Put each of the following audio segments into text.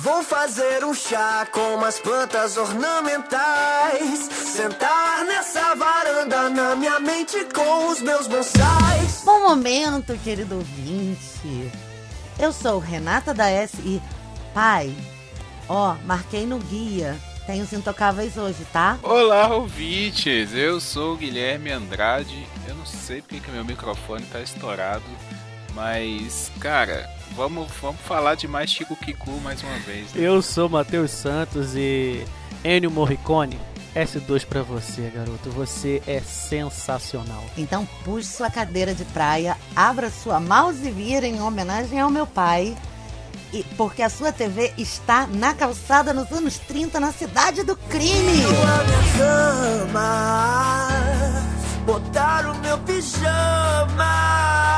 Vou fazer um chá com umas plantas ornamentais. Sentar nessa varanda na minha mente com os meus bonsais. Bom momento, querido ouvinte. Eu sou Renata da S e pai. Ó, marquei no guia. Tem os intocáveis hoje, tá? Olá, ouvintes. Eu sou o Guilherme Andrade. Eu não sei porque que meu microfone tá estourado, mas cara, vamos, vamos falar de mais Chico Kiku mais uma vez. Né? Eu sou Matheus Santos e Ennio Morricone. S2 para você, garoto. Você é sensacional. Então puxe sua cadeira de praia, abra sua mouse e vira em homenagem ao meu pai. E, porque a sua TV está na calçada nos anos 30 na cidade do crime. Cama, botar o meu pijama.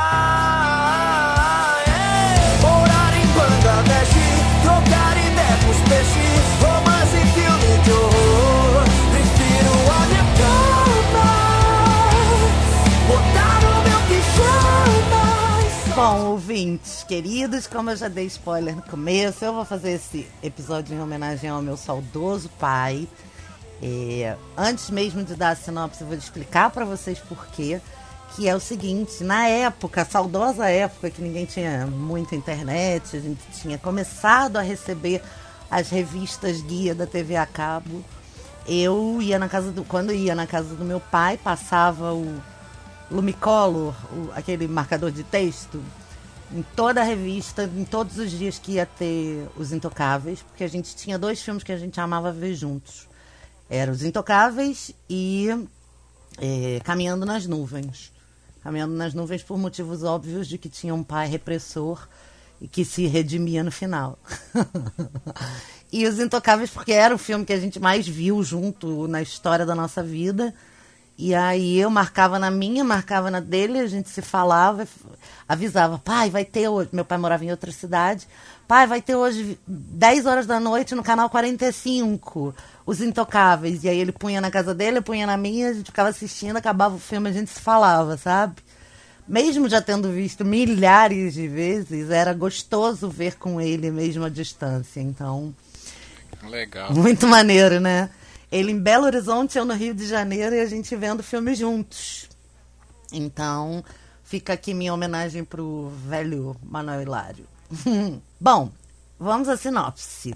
Bom, ouvintes queridos, como eu já dei spoiler no começo, eu vou fazer esse episódio em homenagem ao meu saudoso pai. É, antes mesmo de dar a sinopse, eu vou explicar para vocês por quê. Que é o seguinte, na época, saudosa época que ninguém tinha muita internet, a gente tinha começado a receber as revistas guia da TV a cabo. Eu ia na casa do. Quando ia na casa do meu pai, passava o Lumicolor, o, aquele marcador de texto, em toda a revista, em todos os dias que ia ter Os Intocáveis, porque a gente tinha dois filmes que a gente amava ver juntos. Era Os Intocáveis e é, Caminhando nas Nuvens. Caminhando nas Nuvens por motivos óbvios de que tinha um pai repressor e que se redimia no final. e Os Intocáveis porque era o filme que a gente mais viu junto na história da nossa vida e aí eu marcava na minha, marcava na dele, a gente se falava, avisava, pai, vai ter hoje. Meu pai morava em outra cidade. Pai, vai ter hoje 10 horas da noite no canal 45, Os Intocáveis. E aí ele punha na casa dele, eu punha na minha, a gente ficava assistindo, acabava o filme, a gente se falava, sabe? Mesmo já tendo visto milhares de vezes, era gostoso ver com ele mesmo à distância. Então. Legal. Muito maneiro, né? Ele em Belo Horizonte, eu no Rio de Janeiro e a gente vendo filmes juntos. Então, fica aqui minha homenagem pro velho Manuel Hilário. Bom, vamos à sinopse.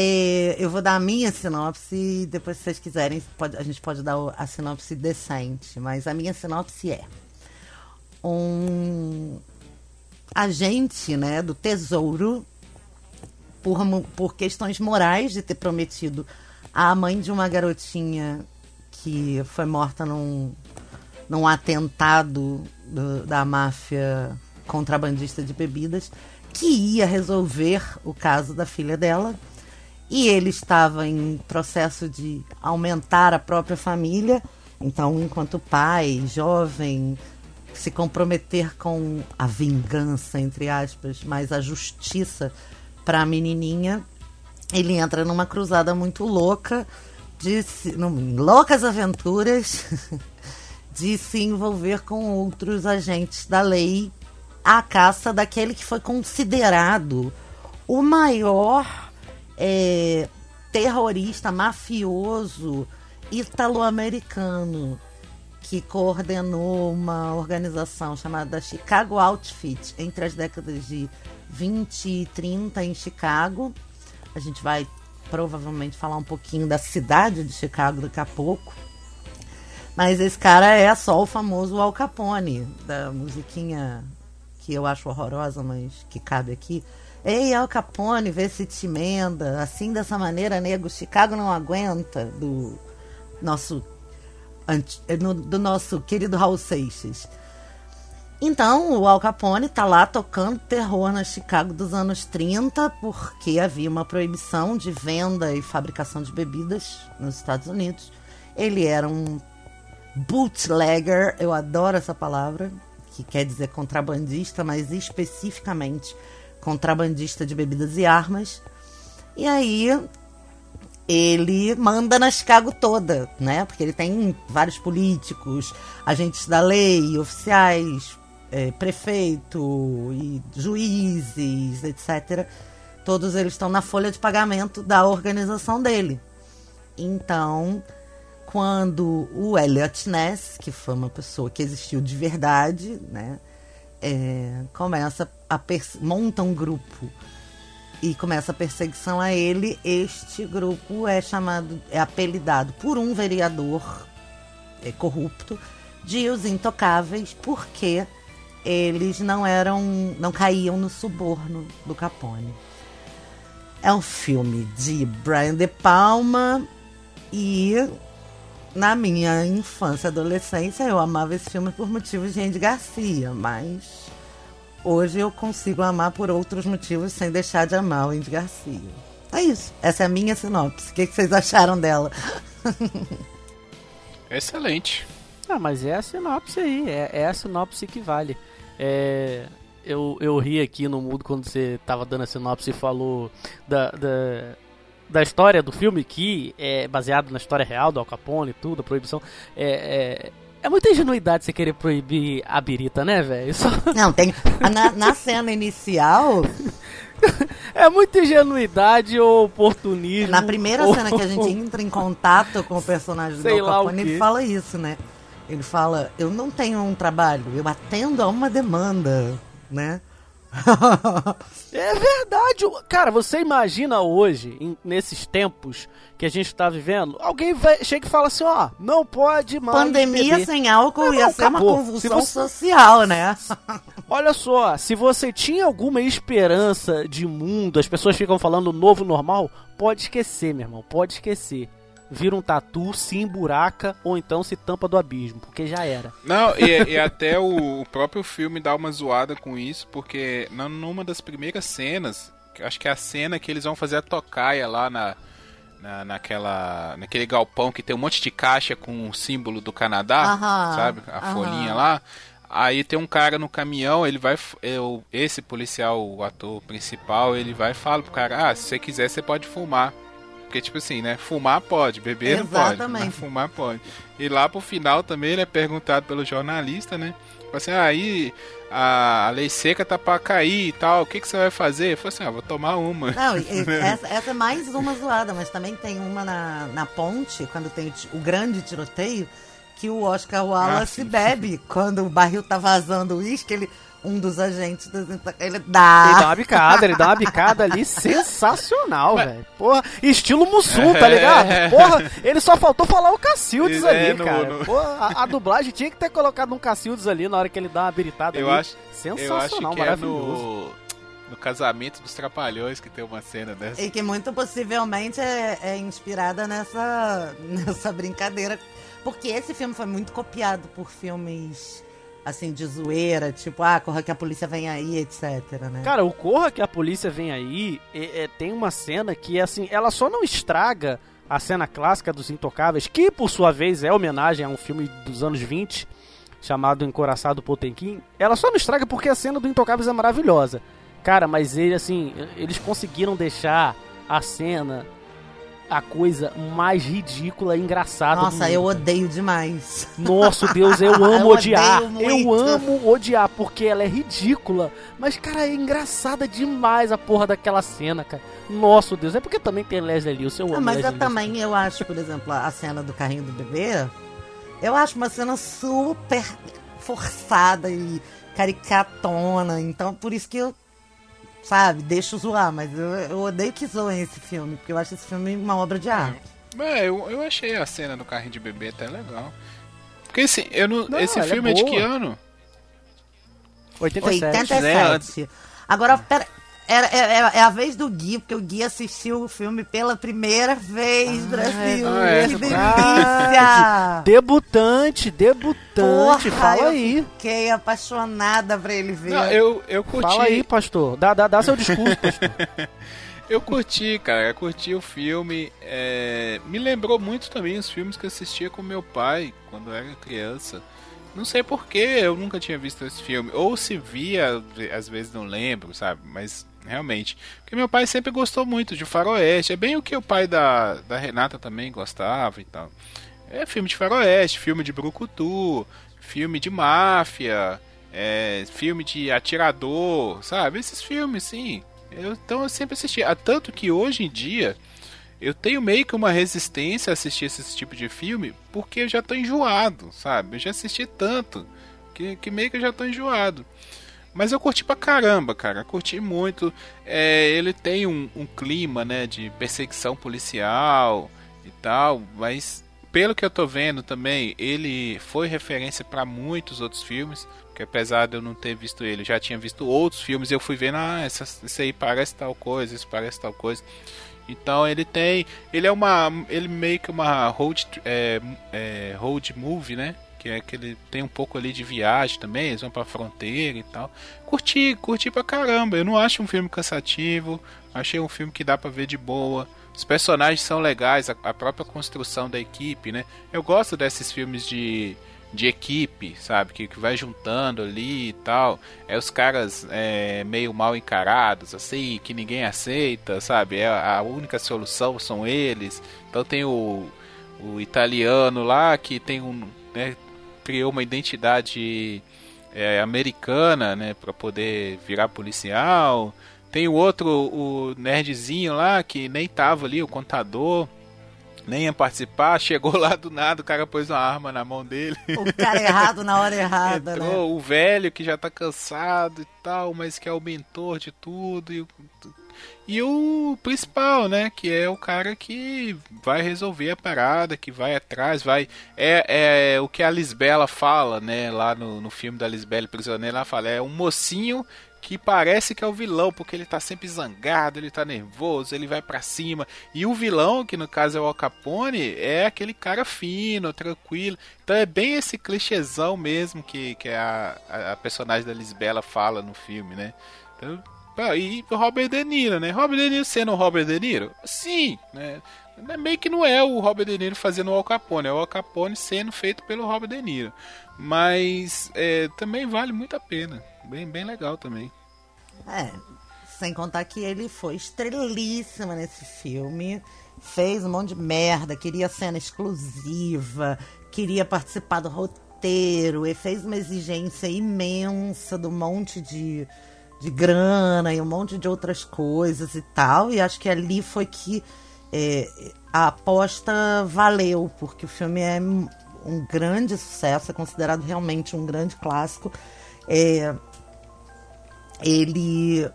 É, eu vou dar a minha sinopse e depois, se vocês quiserem, pode, a gente pode dar a sinopse decente. Mas a minha sinopse é um agente né, do tesouro, por, por questões morais de ter prometido à mãe de uma garotinha que foi morta num, num atentado do, da máfia contrabandista de bebidas, que ia resolver o caso da filha dela e ele estava em processo de aumentar a própria família. Então, enquanto pai, jovem, se comprometer com a vingança, entre aspas, mas a justiça para a menininha, ele entra numa cruzada muito louca, de se, loucas aventuras, de se envolver com outros agentes da lei à caça daquele que foi considerado o maior é, terrorista, mafioso italo-americano que coordenou uma organização chamada Chicago Outfit entre as décadas de 20 e 30 em Chicago. A gente vai provavelmente falar um pouquinho da cidade de Chicago daqui a pouco. Mas esse cara é só o famoso Al Capone, da musiquinha que eu acho horrorosa, mas que cabe aqui. Ei, Al Capone, vê se te emenda. Assim, dessa maneira, nego, Chicago não aguenta do nosso, do nosso querido Raul Seixas. Então, o Al Capone tá lá tocando terror na Chicago dos anos 30, porque havia uma proibição de venda e fabricação de bebidas nos Estados Unidos. Ele era um bootlegger, eu adoro essa palavra, que quer dizer contrabandista, mas especificamente contrabandista de bebidas e armas. E aí ele manda na Chicago toda, né? Porque ele tem vários políticos, agentes da lei, oficiais, é, prefeito e juízes, etc. Todos eles estão na folha de pagamento da organização dele. Então, quando o Elliot Ness, que foi uma pessoa que existiu de verdade, né? É, começa a monta um grupo e começa a perseguição a ele, este grupo é chamado, é apelidado por um vereador é, corrupto de os intocáveis, porque eles não eram, não caíam no suborno do Capone. É um filme de Brian De Palma e na minha infância e adolescência eu amava esse filme por motivos de Andy Garcia, mas hoje eu consigo amar por outros motivos sem deixar de amar o Andy Garcia. É isso. Essa é a minha sinopse. O que, vocês acharam dela? Excelente. Ah, mas é a sinopse aí. É, é a sinopse que vale. É, eu, eu ri aqui no mudo quando você tava dando a sinopse e falou da, da, da história do filme, que é baseado na história real do Al Capone e tudo, a proibição. É, é, é muita ingenuidade você querer proibir a birita, né, velho? Só... Não, tem. Na, na cena inicial. é muita ingenuidade ou oportunismo. Na primeira ou... cena que a gente entra em contato com o personagem Sei do Al Capone, ele fala isso, né? Ele fala: Eu não tenho um trabalho, eu atendo a uma demanda, né? é verdade. Cara, você imagina hoje, em, nesses tempos que a gente está vivendo, alguém vai, chega e fala assim, ó, não pode mais Pandemia beber. sem álcool ia ser uma convulsão você... social, né? Olha só, se você tinha alguma esperança de mundo, as pessoas ficam falando novo normal, pode esquecer, meu irmão, pode esquecer vira um tatu, se emburaca ou então se tampa do abismo, porque já era. Não, e, e até o, o, próprio filme dá uma zoada com isso, porque numa das primeiras cenas, acho que é a cena que eles vão fazer a tocaia lá na, na, naquela, naquele galpão que tem um monte de caixa com o símbolo do Canadá, aham, sabe? A aham. folhinha lá. Aí tem um cara no caminhão, ele vai. Eu, esse policial, o ator principal, ele vai e fala pro cara: Ah, se você quiser, você pode fumar. Porque, tipo assim, né? Fumar pode, beber Exatamente. não pode. Mas fumar pode. E lá pro final também ele é perguntado pelo jornalista, né? Assim, ah, aí a, lei seca tá pra cair e tal, o que, que você vai fazer? Eu falei assim, ah, vou tomar uma. Não, essa, essa, é mais uma zoada, mas também tem uma na, na ponte, quando tem o grande tiroteio, que o Oscar Wallace ah, bebe quando o barril tá vazando o uísque, ele um dos agentes ele dá. Ele dá uma bicada, ele dá uma bicada ali sensacional, velho. Porra, estilo Mussum, tá ligado? É. Porra, ele só faltou falar o Cacildes é, ali, no, cara. No... Porra, a, a, dublagem tinha que ter colocado um Cacildes ali na hora que ele dá uma habilitada eu ali. Acho, Sensacional, eu acho que maravilhoso. É no... No casamento dos Trapalhões que tem uma cena dessa. E que muito possivelmente é, é inspirada nessa, nessa brincadeira. Porque esse filme foi muito copiado por filmes assim, de zoeira, tipo, ah, corra que a polícia vem aí, etc, né? Cara, o Corra que a polícia vem aí é, é, tem uma cena que, assim, ela só não estraga a cena clássica dos Intocáveis, que por sua vez é homenagem a um filme dos anos 20, chamado Encoraçado Potemkin. Ela só não estraga porque a cena do Intocáveis é maravilhosa. Cara, mas ele, assim, eles conseguiram deixar a cena a coisa mais ridícula e engraçada Nossa, eu odeio demais. Nossa, Deus, eu amo eu odiar. Eu amo odiar, porque ela é ridícula. Mas, cara, é engraçada demais a porra daquela cena, cara. Nossa, Deus, é porque também tem Leslie Nielsen, eu amo ah, Mas Leslie eu também, eu acho, por exemplo, a cena do carrinho do bebê, eu acho uma cena super forçada e caricatona. Então, por isso que eu sabe, deixa zoar, mas eu, eu odeio que zoem esse filme, porque eu acho esse filme uma obra de arte. É, eu, eu achei a cena do carrinho de bebê até legal. Porque assim, eu não, não esse é filme é, é, de que ano? 87. 87. Né? Agora, pera, é, é, é, a vez do Gui, porque o Gui assistiu o filme pela primeira vez, ah, Brasil. Ah, é. Que delícia! Debutante, debutante, Porra, fala aí. Fiquei apaixonada pra ele ver. Não, eu, eu curti. Fala aí, pastor. Dá, dá, dá seu discurso, pastor. eu curti, cara. Eu curti o filme. É... Me lembrou muito também os filmes que eu assistia com meu pai quando eu era criança. Não sei porquê, eu nunca tinha visto esse filme. Ou se via, às vezes não lembro, sabe? Mas realmente. Porque meu pai sempre gostou muito de faroeste. É bem o que o pai da, da Renata também gostava e tal. É filme de faroeste, filme de brucutu, filme de máfia, é, filme de atirador, sabe? Esses filmes, sim. Eu, então eu sempre assisti. Tanto que hoje em dia eu tenho meio que uma resistência a assistir esse tipo de filme porque eu já tô enjoado, sabe? Eu já assisti tanto que, que meio que eu já tô enjoado. Mas eu curti pra caramba, cara. Curti muito. É, ele tem um, um, clima, né, de perseguição policial e tal, mas pelo que eu tô vendo também, ele foi referência para muitos outros filmes. Que apesar de eu não ter visto ele, já tinha visto outros filmes. Eu fui vendo, ah, essa, isso aí parece tal coisa, isso parece tal coisa. Então ele tem, ele é uma, ele meio que uma road, é, é, road movie, né? Que é que ele tem um pouco ali de viagem também, eles vão pra fronteira e tal. Curti, curti pra caramba. Eu não acho um filme cansativo, achei um filme que dá pra ver de boa. Os personagens são legais, a, a própria construção da equipe, né? Eu gosto desses filmes de de equipe, sabe? Que, que vai juntando ali e tal. É os caras é, meio mal encarados, assim, que ninguém aceita, sabe? É, a única solução são eles. Então tem o, o italiano lá que tem um. Né, criou uma identidade é, americana, né? Pra poder virar policial. Tem o outro, o nerdzinho lá, que nem tava ali, o contador nem ia participar, chegou lá do nada, o cara pôs uma arma na mão dele. O cara errado na hora errada, Entrou, né? O velho que já tá cansado e tal, mas que é o mentor de tudo. E, e o principal, né? Que é o cara que vai resolver a parada, que vai atrás, vai. É, é o que a Lisbela fala, né? Lá no, no filme da Lisbela Prisioneira, ela fala: é um mocinho que parece que é o vilão, porque ele tá sempre zangado, ele tá nervoso, ele vai para cima. E o vilão, que no caso é o Al Capone, é aquele cara fino, tranquilo. Então é bem esse clichêzão mesmo que, que a, a, personagem da Lisbela fala no filme, né? Então, e o Robert De Niro, né? Robert De Niro sendo o Robert De Niro? Sim, né? É meio que não é o Robert De Niro fazendo o Al Capone, é o Al Capone sendo feito pelo Robert De Niro. Mas é, também vale muito a pena. Bem, bem legal também. É, sem contar que ele foi estrelíssima nesse filme. Fez um monte de merda, queria cena exclusiva, queria participar do roteiro, e fez uma exigência imensa do monte de, de grana e um monte de outras coisas e tal. E acho que ali foi que é, a aposta valeu, porque o filme é um grande sucesso, é considerado realmente um grande clássico. É, ele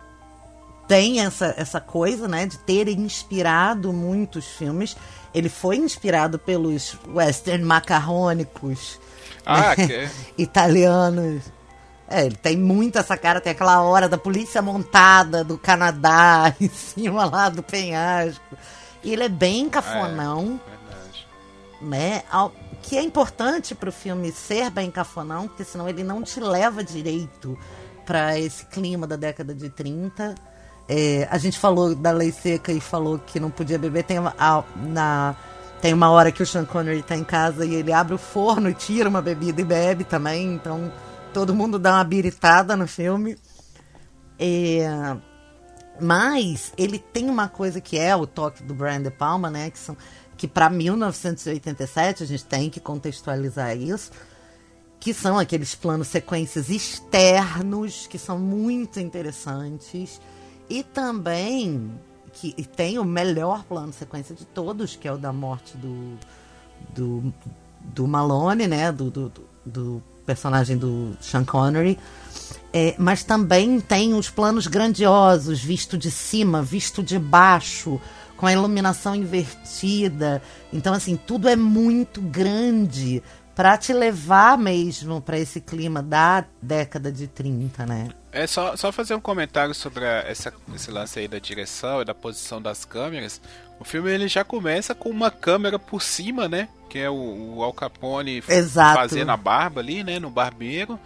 tem essa, essa coisa, né, de ter inspirado muitos filmes. Ele foi inspirado pelos western macarrônicos ah, né, que... italianos. É, ele tem muito essa cara, tem aquela hora da polícia montada do Canadá em cima lá do penhasco. E ele é bem cafonão. É, né? Que é importante para o filme ser bem cafonão, porque senão ele não te leva direito para esse clima da década de 30. É, a gente falou da lei seca e falou que não podia beber. Tem uma, a, na, tem uma hora que o Sean Connery está em casa e ele abre o forno e tira uma bebida e bebe também. Então todo mundo dá uma biritada no filme. É, mas ele tem uma coisa que é o toque do Brian De Palma, né? Que, são, que para 1987 a gente tem que contextualizar isso que são aqueles planos sequências externos que são muito interessantes e também que tem o melhor plano sequência de todos que é o da morte do do, do Malone né do, do, do personagem do Sean Connery é, mas também tem os planos grandiosos visto de cima visto de baixo com a iluminação invertida então assim tudo é muito grande para te levar mesmo para esse clima da década de 30, né? É só, só fazer um comentário sobre a, essa, esse lance aí da direção e da posição das câmeras. O filme ele já começa com uma câmera por cima, né? Que é o, o Al Capone Exato. fazendo a barba ali, né? No barbeiro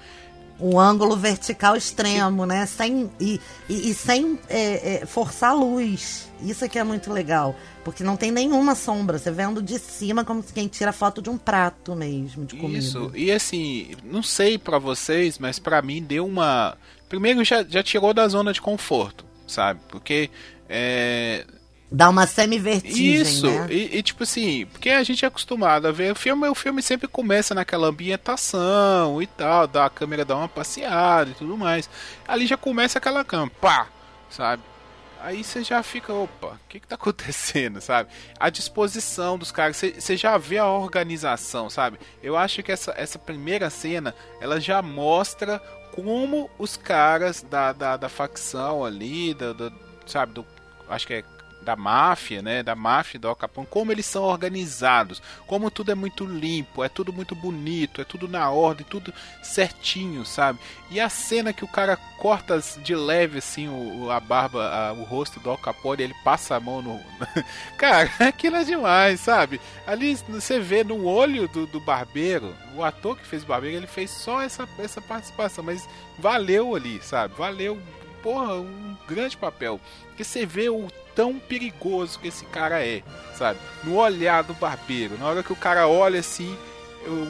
um ângulo vertical extremo, né? Sem, e, e, e sem é, é, forçar a luz. Isso aqui é muito legal. Porque não tem nenhuma sombra. Você vendo de cima como quem tira foto de um prato mesmo, de comida. Isso. E assim, não sei para vocês, mas para mim deu uma. Primeiro já, já tirou da zona de conforto. sabe? Porque é, Dá uma semi-vertigem, Isso, né? e, e, tipo assim, porque a gente é acostumado a ver o filme, o filme sempre começa naquela ambientação e tal, dá a câmera dá uma passeada e tudo mais. Ali já começa aquela câmera, pá, sabe? Aí você já fica, opa, o que que tá acontecendo, sabe? A disposição dos caras, você já vê a organização, sabe? Eu acho que essa, essa primeira cena, ela já mostra como os caras da, da, da facção ali, do, sabe, do, acho que é da máfia, né, da máfia do Al como eles são organizados, como tudo é muito limpo, é tudo muito bonito, é tudo na ordem, tudo certinho, sabe? E a cena que o cara corta de leve assim o, a barba, a, o rosto do Al Capone, ele passa a mão no, cara, aquilo é demais, sabe? Ali você vê no olho do, do barbeiro, o ator que fez o barbeiro, ele fez só essa essa participação, mas valeu ali, sabe? Valeu porra, um grande papel. Porque você vê o tão perigoso que esse cara é, sabe? No olhar do barbeiro. Na hora que o cara olha assim,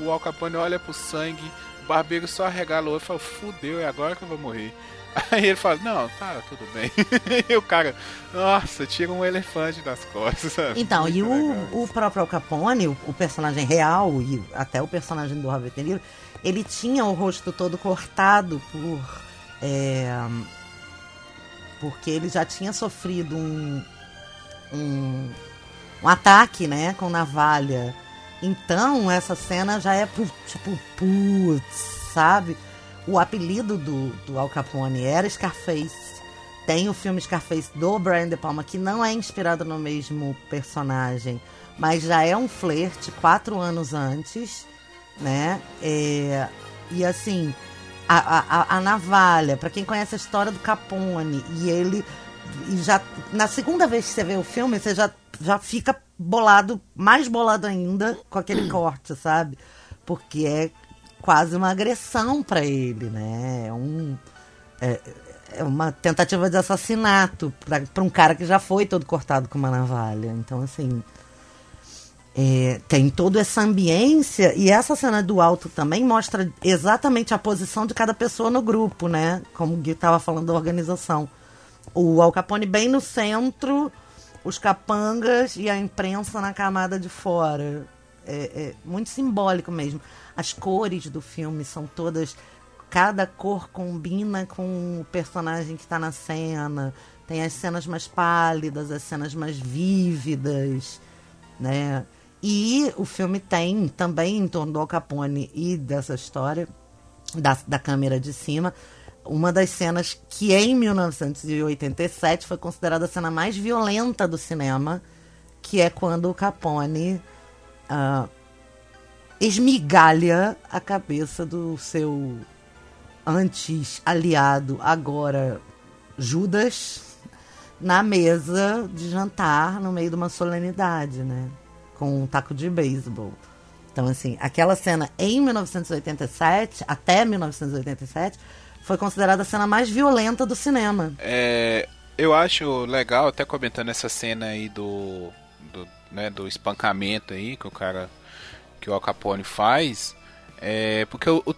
o Al Capone olha pro sangue, o barbeiro só olho e fala, fudeu, é agora que eu vou morrer. Aí ele fala, não, tá, tudo bem. e o cara, nossa, tira um elefante das costas, sabe? Então, Muito e o, o próprio Al Capone, o, o, personagem real, e até o personagem do Robert De Niro, ele tinha o rosto todo cortado por... É, porque ele já tinha sofrido um, um, um ataque, né, com navalha. Então, essa cena já é tipo, putz, sabe? O apelido do, do Al Capone era Scarface. Tem o filme Scarface do Brian De Palma, que não é inspirado no mesmo personagem, mas já é um flerte quatro anos antes, né? É, e assim, a, a, a navalha, para quem conhece a história do Capone, e ele e já na segunda vez que você vê o filme, você já, já fica bolado, mais bolado ainda com aquele corte, sabe? Porque é quase uma agressão para ele, né? É um é, é uma tentativa de assassinato para um cara que já foi todo cortado com uma navalha. Então, assim, é, tem toda essa ambiência e essa cena do alto também mostra exatamente a posição de cada pessoa no grupo, né? Como o Gui estava falando da organização. O Al Capone bem no centro, os capangas e a imprensa na camada de fora. É, é muito simbólico mesmo. As cores do filme são todas. Cada cor combina com o personagem que está na cena. Tem as cenas mais pálidas, as cenas mais vívidas, né? E o filme tem também em torno do Al Capone e dessa história da, da câmera de cima uma das cenas que em 1987 foi considerada a cena mais violenta do cinema, que é quando o Capone uh, esmigalha a cabeça do seu antes aliado, agora Judas, na mesa de jantar no meio de uma solenidade, né? Com um taco de beisebol. Então, assim, aquela cena em 1987, até 1987, foi considerada a cena mais violenta do cinema. É, eu acho legal, até comentando essa cena aí do, do, né, do espancamento aí que o cara, que o Al Capone faz, é, porque o, o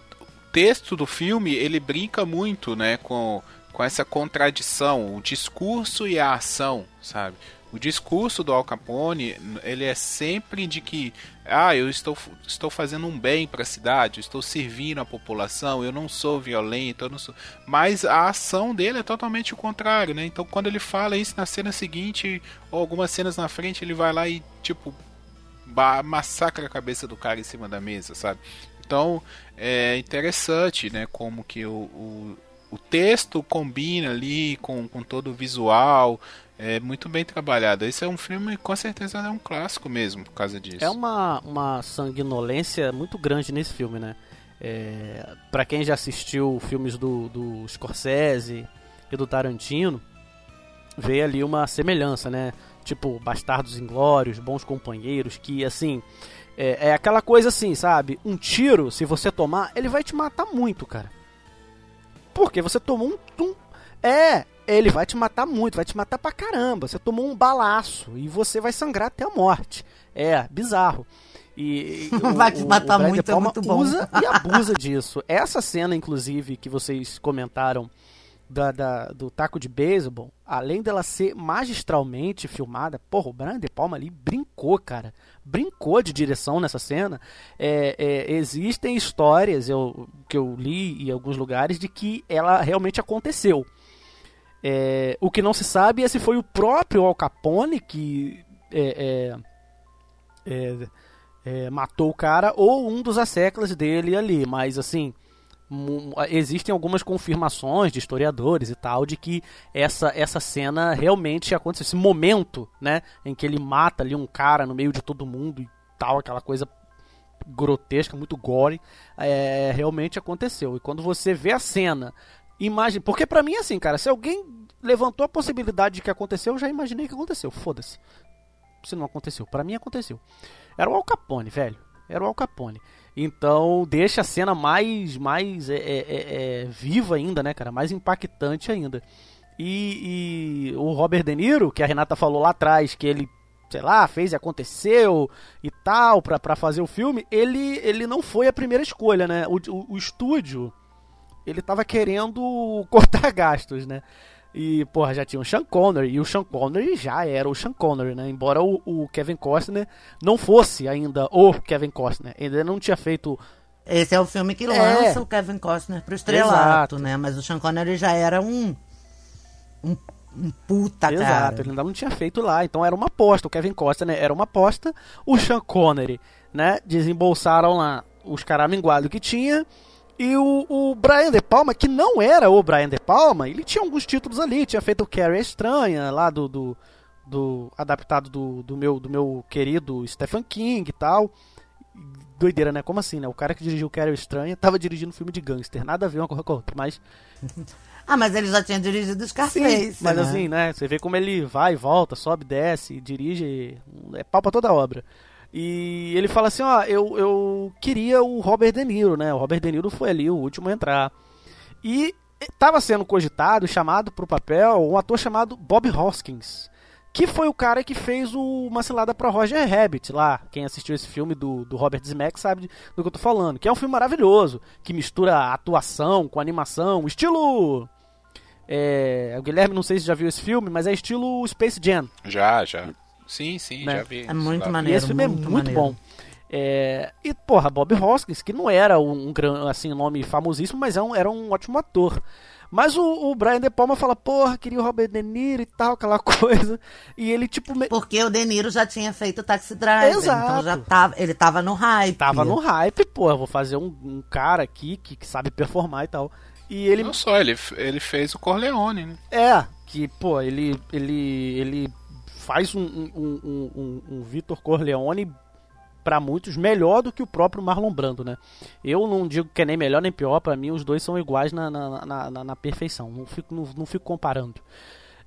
texto do filme, ele brinca muito, né, com, com essa contradição, o discurso e a ação, sabe? O discurso do Al Capone, ele é sempre de que, ah, eu estou, estou fazendo um bem para a cidade, estou servindo a população, eu não sou violento, eu não sou... Mas a ação dele é totalmente o contrário, né? Então quando ele fala isso na cena seguinte, ou algumas cenas na frente, ele vai lá e, tipo, massacra a cabeça do cara em cima da mesa, sabe? Então é interessante, né? Como que o, o, o texto combina ali com, com todo o visual, é muito bem trabalhado. Esse é um filme, com certeza, é um clássico mesmo, por causa disso. É uma, uma sanguinolência muito grande nesse filme, né? É, para quem já assistiu filmes do, do Scorsese e do Tarantino, vê ali uma semelhança, né? Tipo, Bastardos Inglórios, Bons Companheiros, que assim. É, é aquela coisa assim, sabe? Um tiro, se você tomar, ele vai te matar muito, cara. Porque você tomou um, um é, ele vai te matar muito, vai te matar pra caramba. Você tomou um balaço e você vai sangrar até a morte. É, bizarro. E, o, vai te matar muito, é muito bom. usa e abusa disso. Essa cena, inclusive, que vocês comentaram da, da, do taco de beisebol, além dela ser magistralmente filmada, porra, o Brian De Palma ali brincou, cara. Brincou de direção nessa cena. É, é, existem histórias eu, que eu li em alguns lugares de que ela realmente aconteceu. É, o que não se sabe é se foi o próprio Al Capone que é, é, é, é matou o cara ou um dos asseclas dele ali. Mas assim, existem algumas confirmações de historiadores e tal de que essa, essa cena realmente aconteceu. Esse momento, né, em que ele mata ali um cara no meio de todo mundo e tal, aquela coisa grotesca, muito gore, é, realmente aconteceu. E quando você vê a cena, imagine, porque para mim é assim, cara, se alguém levantou a possibilidade de que aconteceu, eu já imaginei que aconteceu. Foda-se. Se não aconteceu, para mim aconteceu. Era o Al Capone, velho. Era o Al Capone. Então deixa a cena mais, mais é, é, é, é, viva ainda, né, cara? Mais impactante ainda. E, e, o Robert De Niro, que a Renata falou lá atrás, que ele, sei lá, fez e aconteceu e tal, pra, pra fazer o filme, ele, ele não foi a primeira escolha, né? O, o, o estúdio, ele tava querendo cortar gastos, né? E, porra, já tinha o Sean Connery, e o Sean Connery já era o Sean Connery, né? Embora o, o Kevin Costner não fosse ainda o Kevin Costner, ainda não tinha feito esse é o filme que lança é. o Kevin Costner pro estrelato, Exato. né? Mas o Sean Connery já era um. Um, um puta Exato, cara. ele ainda não tinha feito lá. Então era uma aposta. O Kevin Costner era uma aposta. O Sean Connery, né? Desembolsaram lá os caraminguados que tinha. E o, o Brian De Palma, que não era o Brian De Palma, ele tinha alguns títulos ali, tinha feito o Carrie Estranha, lá do, do, do adaptado do, do, meu, do meu querido Stephen King e tal. Doideira, né? Como assim, né? O cara que dirigiu Carrie Estranha tava dirigindo um filme de gangster, nada a ver uma coisa com a outra, mas... ah, mas ele já tinha dirigido Scarface, Sim, mas né? assim, né? Você vê como ele vai e volta, sobe, desce, dirige, é pau pra toda a obra. E ele fala assim, ó, eu, eu queria o Robert De Niro, né? O Robert De Niro foi ali o último a entrar. E estava sendo cogitado, chamado para o papel, um ator chamado Bob Hoskins, que foi o cara que fez o Uma Cilada para Roger Rabbit lá. Quem assistiu esse filme do, do Robert Zemeckis sabe do que eu tô falando. Que é um filme maravilhoso, que mistura atuação com animação, estilo... É, o Guilherme não sei se já viu esse filme, mas é estilo Space Jam. Já, já. Sim, sim, né? já vi. É muito lá. maneiro. E esse filme é muito é muito bom. É, e, porra, Bob Hoskins, que não era um, um assim, nome famosíssimo, mas era é um, era um ótimo ator. Mas o, o, Brian De Palma fala, porra, queria o Robert De Niro e tal, aquela coisa. E ele, tipo. Me... Porque o De Niro já tinha feito Taxi Driver. Exato. Então já tava. Ele tava no hype. Tava no hype, pô, vou fazer um, um cara aqui que, que, sabe performar e tal. E ele. Não só, ele, ele fez o Corleone, né? É, que, pô, ele. ele. ele faz um, um, um, um Vitor Corleone para muitos melhor do que o próprio Marlon Brando, né? Eu não digo que é nem melhor nem pior, para mim os dois são iguais na, na, na, na, perfeição, não fico, não, não fico comparando.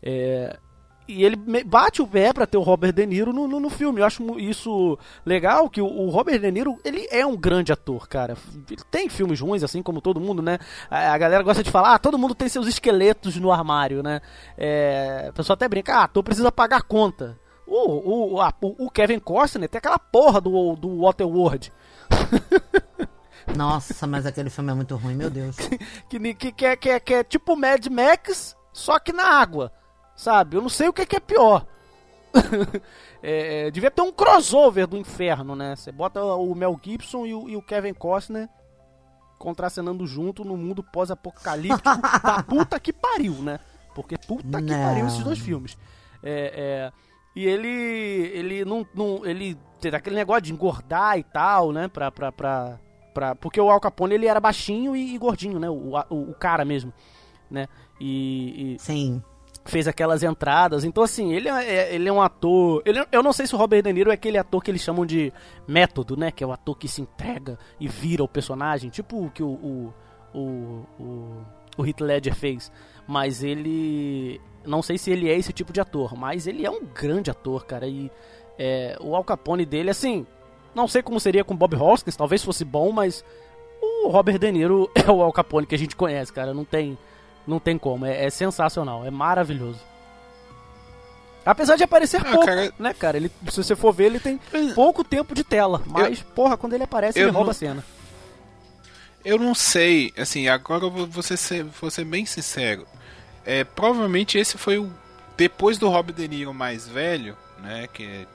É, e ele bate o pé para ter o Robert De Niro no, no, no, filme. Eu acho isso legal, que o, o, Robert De Niro, ele é um grande ator, cara. Ele tem filmes ruins, assim como todo mundo, né? A, a galera gosta de falar, ah, todo mundo tem seus esqueletos no armário, né? É, a pessoa até brinca, ah, ator precisa pagar conta. O, o, a, o Kevin Costner tem aquela porra do, do Waterworld. Nossa, mas aquele filme é muito ruim, meu Deus. que, que, que, é, que, é, que é tipo Mad Max, só que na água. Sabe? Eu não sei o que, que é pior. é, devia ter um crossover do inferno, né? Você bota o Mel Gibson e o, e o Kevin Costner contracenando junto no mundo pós-apocalíptico da puta que pariu, né? Porque puta que pariu esses dois filmes. É, é, e ele. Ele não, não. Ele tem aquele negócio de engordar e tal, né? Pra. pra, pra, pra porque o Al Capone ele era baixinho e, e gordinho, né? O, o, o, cara mesmo. Né? E, e. Sim fez aquelas entradas. Então, assim, ele é, é ele é um ator. Ele, eu não sei se o Robert De Niro é aquele ator que eles chamam de método, né? Que é o ator que se entrega e vira o personagem, tipo o que o, o, o, o, o Heath Ledger fez. Mas ele. Não sei se ele é esse tipo de ator, mas ele é um grande ator, cara. E é, o Al Capone dele, assim. Não sei como seria com Bob Hoskins, talvez fosse bom, mas o Robert De Niro é o Al Capone que a gente conhece, cara. Não tem não tem como, é, é sensacional, é maravilhoso. Apesar de aparecer ah, pouco, cara... né, cara? Ele, se você for ver, ele tem pouco tempo de tela. Mas, eu... porra, quando ele aparece, eu ele rouba não... a cena. Eu não sei, assim, agora eu vou ser, vou ser bem sincero. É, provavelmente esse foi o, depois do Robert De Niro mais velho, né, que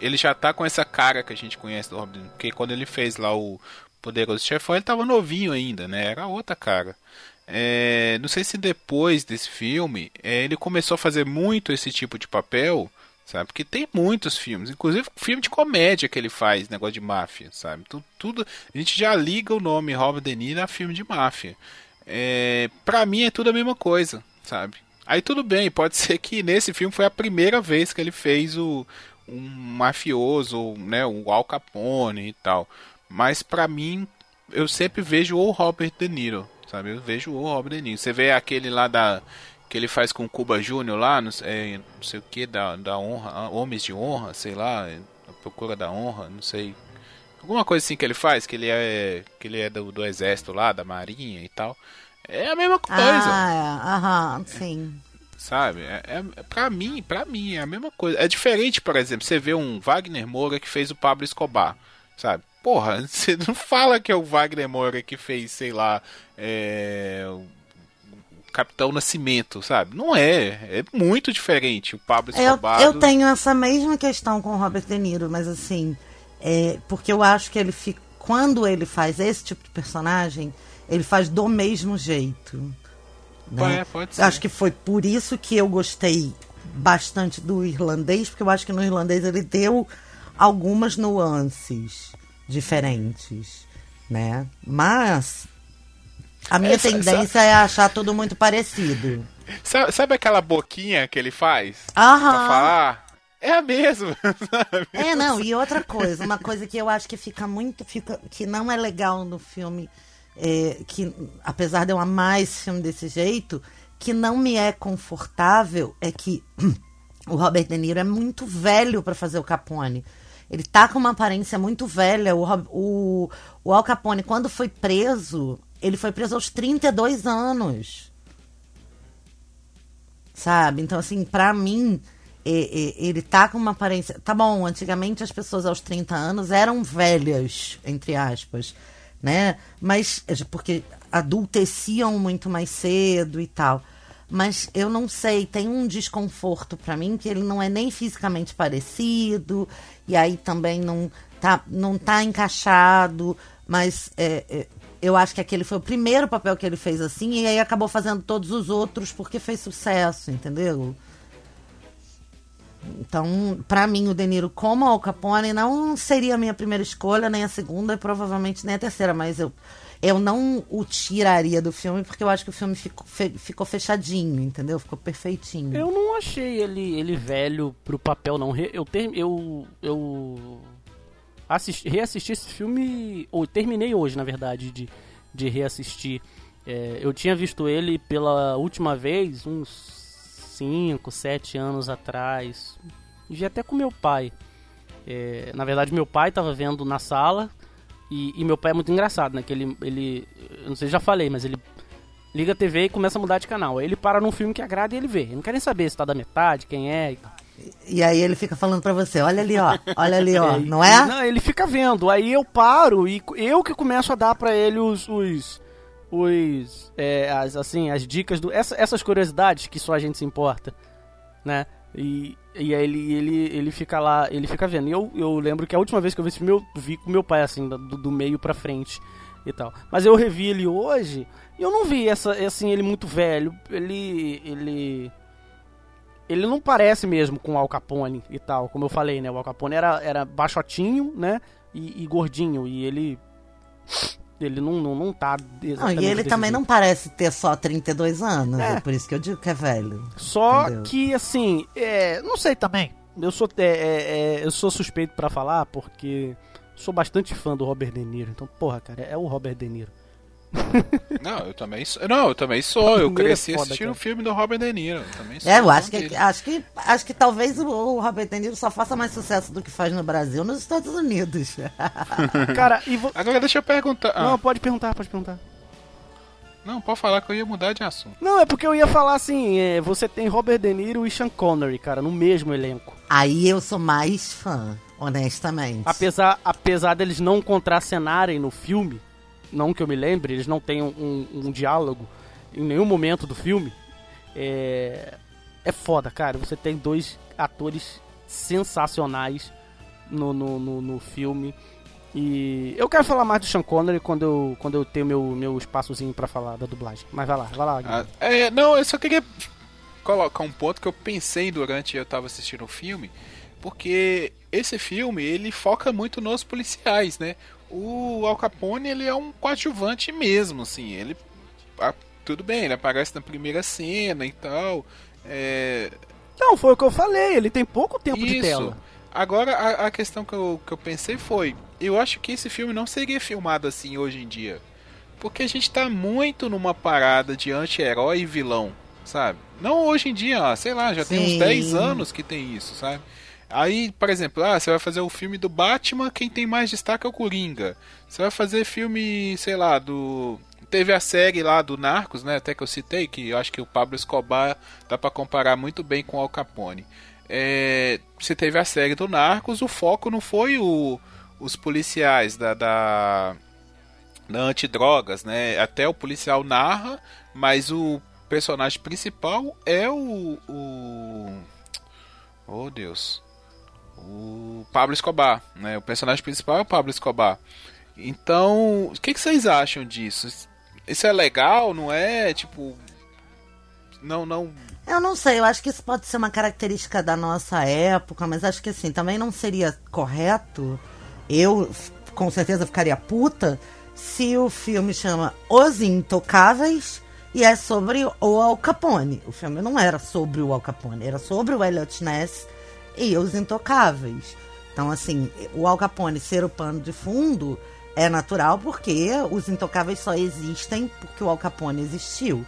ele já tá com essa cara que a gente conhece do Robert De Niro, porque quando ele fez lá o Poderoso Chefão, ele tava novinho ainda, né? Era outra cara. É, não sei se depois desse filme é, ele começou a fazer muito esse tipo de papel, sabe? Porque tem muitos filmes, inclusive filme de comédia que ele faz, negócio de máfia, sabe? Tudo, tudo a gente já liga o nome Robert De Niro a filme de máfia. É, pra mim é tudo a mesma coisa, sabe? Aí tudo bem, pode ser que nesse filme foi a primeira vez que ele fez o um mafioso, né, o Al Capone e tal. Mas pra mim eu sempre vejo o Robert De Niro, sabe? Eu vejo o Robert De Niro. Você vê aquele lá da que ele faz com o Cuba Júnior lá, não, é, não sei o que, da, da honra, Homens de Honra, sei lá, a procura da honra, não sei. Alguma coisa assim que ele faz, que ele é que ele é do, do exército lá, da marinha e tal. É a mesma coisa. Ah, é. aham, sim. Sabe? É, é, pra mim, pra mim, é a mesma coisa. É diferente, por exemplo, você vê um Wagner Moura que fez o Pablo Escobar, sabe? Porra, você não fala que é o Wagner Moura que fez, sei lá, é, o Capitão Nascimento, sabe? Não é. É muito diferente o Pablo Escobar. Eu, eu tenho essa mesma questão com o Robert De Niro, mas assim, é, porque eu acho que ele fica. Quando ele faz esse tipo de personagem, ele faz do mesmo jeito. Né? É, pode ser. Acho que foi por isso que eu gostei bastante do irlandês, porque eu acho que no irlandês ele deu algumas nuances diferentes, né? Mas a minha Essa- tendência é achar tudo muito parecido. Sabe, sabe aquela boquinha que ele faz? Pra Aham. falar? É a mesma, sabe? É, não, e outra coisa, uma coisa que eu acho que fica muito, fica, que não é legal no filme, é, que apesar de eu amar esse filme desse jeito, que não me é confortável é que o Robert De Niro é muito velho pra fazer o Capone. Ele tá com uma aparência muito velha. O, o, o Al Capone, quando foi preso, ele foi preso aos 32 anos sabe? Então, assim, pra mim, ele tá com uma aparência. Tá bom, antigamente as pessoas aos 30 anos eram velhas, entre aspas, né? Mas, porque adulteciam muito mais cedo e tal. Mas eu não sei, tem um desconforto pra mim que ele não é nem fisicamente parecido, e aí também não tá, não tá encaixado, mas é, é, eu acho que aquele foi o primeiro papel que ele fez assim, e aí acabou fazendo todos os outros porque fez sucesso, entendeu? Então, pra mim, o De Niro como Al Capone não seria a minha primeira escolha, nem a segunda, e provavelmente nem a terceira, mas eu, eu não o tiraria do filme porque eu acho que o filme ficou, fe- ficou fechadinho, entendeu? Ficou perfeitinho. Eu não achei ele, ele velho pro papel, não. Eu, ter, eu, eu assisti, reassisti esse filme, ou terminei hoje, na verdade, de, de reassistir. É, eu tinha visto ele pela última vez uns 5, 7 anos atrás. Vi até com meu pai. É, na verdade, meu pai tava vendo na sala. E, e meu pai é muito engraçado, né? Que ele, ele. Eu não sei se já falei, mas ele liga a TV e começa a mudar de canal. Aí ele para num filme que agrada e ele vê. Ele não quer nem saber se tá da metade, quem é e tal. E aí ele fica falando pra você, olha ali, ó, olha ali, ó, É, não é? Não, ele fica vendo. Aí eu paro e eu que começo a dar pra ele os. os, os é, as, assim, as dicas do. essa- essas curiosidades que só a gente se importa, né? E, e aí ele, ele, ele fica lá, ele fica vendo. E eu, eu lembro que a última vez que eu vi esse filme, eu vi com meu pai, assim, do, do meio pra frente e tal. Mas eu revi ele hoje e eu não vi essa, assim, ele muito velho. Ele. ele ele não parece mesmo com o Al Capone e tal, como eu falei, né? O Al Capone era, era baixotinho, né? E, e gordinho, e ele. Ele não, não, não tá Não, e ele também jeito. não parece ter só 32 anos, É. é por isso que eu digo que é velho. Só Entendeu? que, assim, é, não sei também. Eu sou, é, é, é, eu sou suspeito pra falar porque sou bastante fã do Robert De Niro. Então, porra, cara, é o Robert De Niro. Não, eu também sou. Não, eu também sou. Eu cresci foda, assistindo o cara. filme do Robert De Niro. eu Também sou É, eu acho que, acho que acho que talvez o, o Robert De Niro só faça mais sucesso do que faz no Brasil nos Estados Unidos. Cara, e vo... Agora deixa eu perguntar. Ah, Não, pode perguntar, pode perguntar. não, pode falar que eu ia mudar de assunto. Não, é porque eu ia falar assim, é, você tem Robert De Niro e Sean Connery, cara, no mesmo elenco. Aí eu sou mais fã, honestamente. Apesar, apesar deles não contracenarem no filme, não que eu me lembre, eles não têm um, um- um diálogo em nenhum momento do filme. é, é foda, cara. Você tem dois atores sensacionais no, no, no, no filme. E eu quero falar mais do Sean Connery quando eu, quando eu tenho meu, meu espaçozinho para falar da dublagem. Mas vai lá, vai lá. Ah, é, não, eu só queria colocar um ponto que eu pensei durante eu tava assistindo o filme, porque esse filme ele foca muito nos policiais, né? O Al Capone ele é um coadjuvante mesmo, assim, ele tudo bem, ele aparece na primeira cena e tal. É... Não, foi o que eu falei, ele tem pouco tempo Isso. de tela. Agora, a, a, questão que eu, que eu pensei foi: eu acho que esse filme não seria filmado assim hoje em dia. Porque a gente tá muito numa parada de anti-herói e vilão, sabe? Não hoje em dia, sei lá, já Sim. tem uns 10 anos que tem isso, sabe? Aí, por exemplo, ah, você vai fazer o filme do Batman, quem tem mais destaque é o Coringa. Você vai fazer filme, sei lá, do. Teve a série lá do Narcos, né? Até que eu citei, que eu acho que o Pablo Escobar dá para comparar muito bem com o Al Capone é, você teve a série do Narcos, o foco não foi o, os policiais da, da, da antidrogas, né? Até o policial narra, mas o personagem principal é o. o oh Deus. O Pablo Escobar, né? O personagem principal é o Pablo Escobar. Então, o que, que vocês acham disso? Isso é legal, não é? Tipo, não, não eu não sei, eu acho que isso pode ser uma característica da nossa época, mas acho que assim, também não seria correto. Eu com certeza ficaria puta se o filme chama Os Intocáveis e é sobre o Al Capone. O filme não era sobre o Al Capone, era sobre o Elliot Ness e os Intocáveis. Então, assim, o Al Capone ser o pano de fundo é natural porque os Intocáveis só existem porque o Al Capone existiu.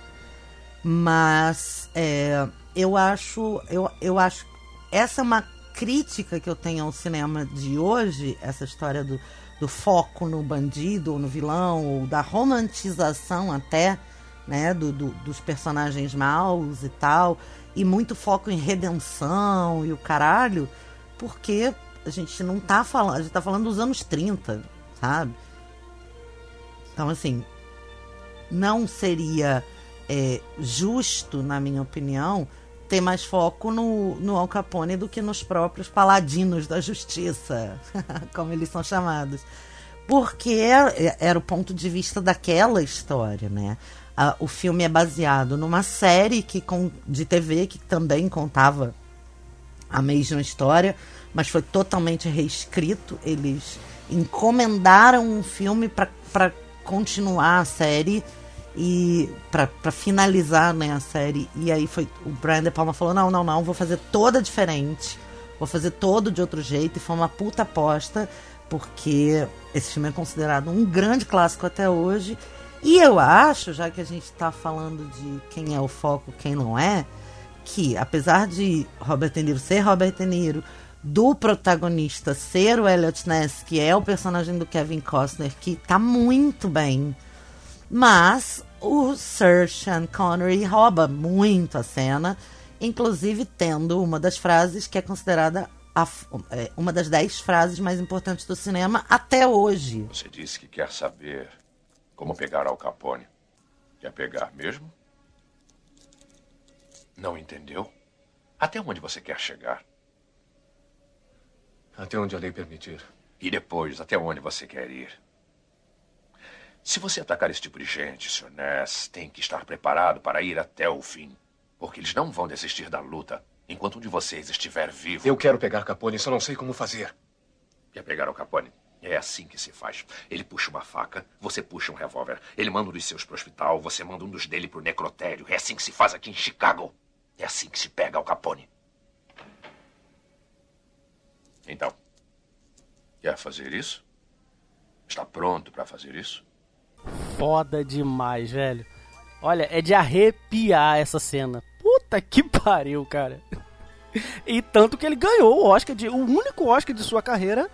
Mas é, eu acho, eu, eu acho essa é uma crítica que eu tenho ao cinema de hoje, essa história do, do foco no bandido ou no vilão, ou da romantização até, né, do, do, dos personagens maus e tal, e muito foco em redenção e o caralho, porque a gente não tá falando, a gente tá falando dos anos 30, sabe? Então, assim, não seria é, justo, na minha opinião, ter mais foco no, no Al Capone do que nos próprios paladinos da justiça, como eles são chamados. Porque era, era o ponto de vista daquela história, né? A, o filme é baseado numa série que, com, de TV que também contava a mesma história, mas foi totalmente reescrito. Eles encomendaram um filme para continuar a série e para finalizar né, a série. E aí foi o Brian De Palma falou: não, não, não, vou fazer toda diferente, vou fazer todo de outro jeito. E foi uma puta aposta, porque esse filme é considerado um grande clássico até hoje. E eu acho, já que a gente está falando de quem é o foco, quem não é, que apesar de Robert De Niro ser Robert De Niro, do protagonista ser o Elliot Ness, que é o personagem do Kevin Costner, que tá muito bem mas o Sir Sean Connery rouba muito a cena, inclusive tendo uma das frases que é considerada a, é, uma das dez frases mais importantes do cinema até hoje. Você disse que quer saber como pegar Al Capone. Quer pegar mesmo? Não entendeu? Até onde você quer chegar? Até onde a lei permitir. E depois, até onde você quer ir? Se você atacar esse tipo de gente, Sr. Ness, tem que estar preparado para ir até o fim. Porque eles não vão desistir da luta enquanto um de vocês estiver vivo. Eu quero pegar Capone, só não sei como fazer. Quer pegar o Capone? É assim que se faz. Ele puxa uma faca, você puxa um revólver. Ele manda um dos seus para o hospital, você manda um dos dele para o necrotério. É assim que se faz aqui em Chicago. É assim que se pega o Capone. Então, quer fazer isso? Está pronto para fazer isso? foda demais, velho. Olha, é de arrepiar essa cena. Puta que pariu, cara. E tanto que ele ganhou o Oscar, de, o único Oscar de sua carreira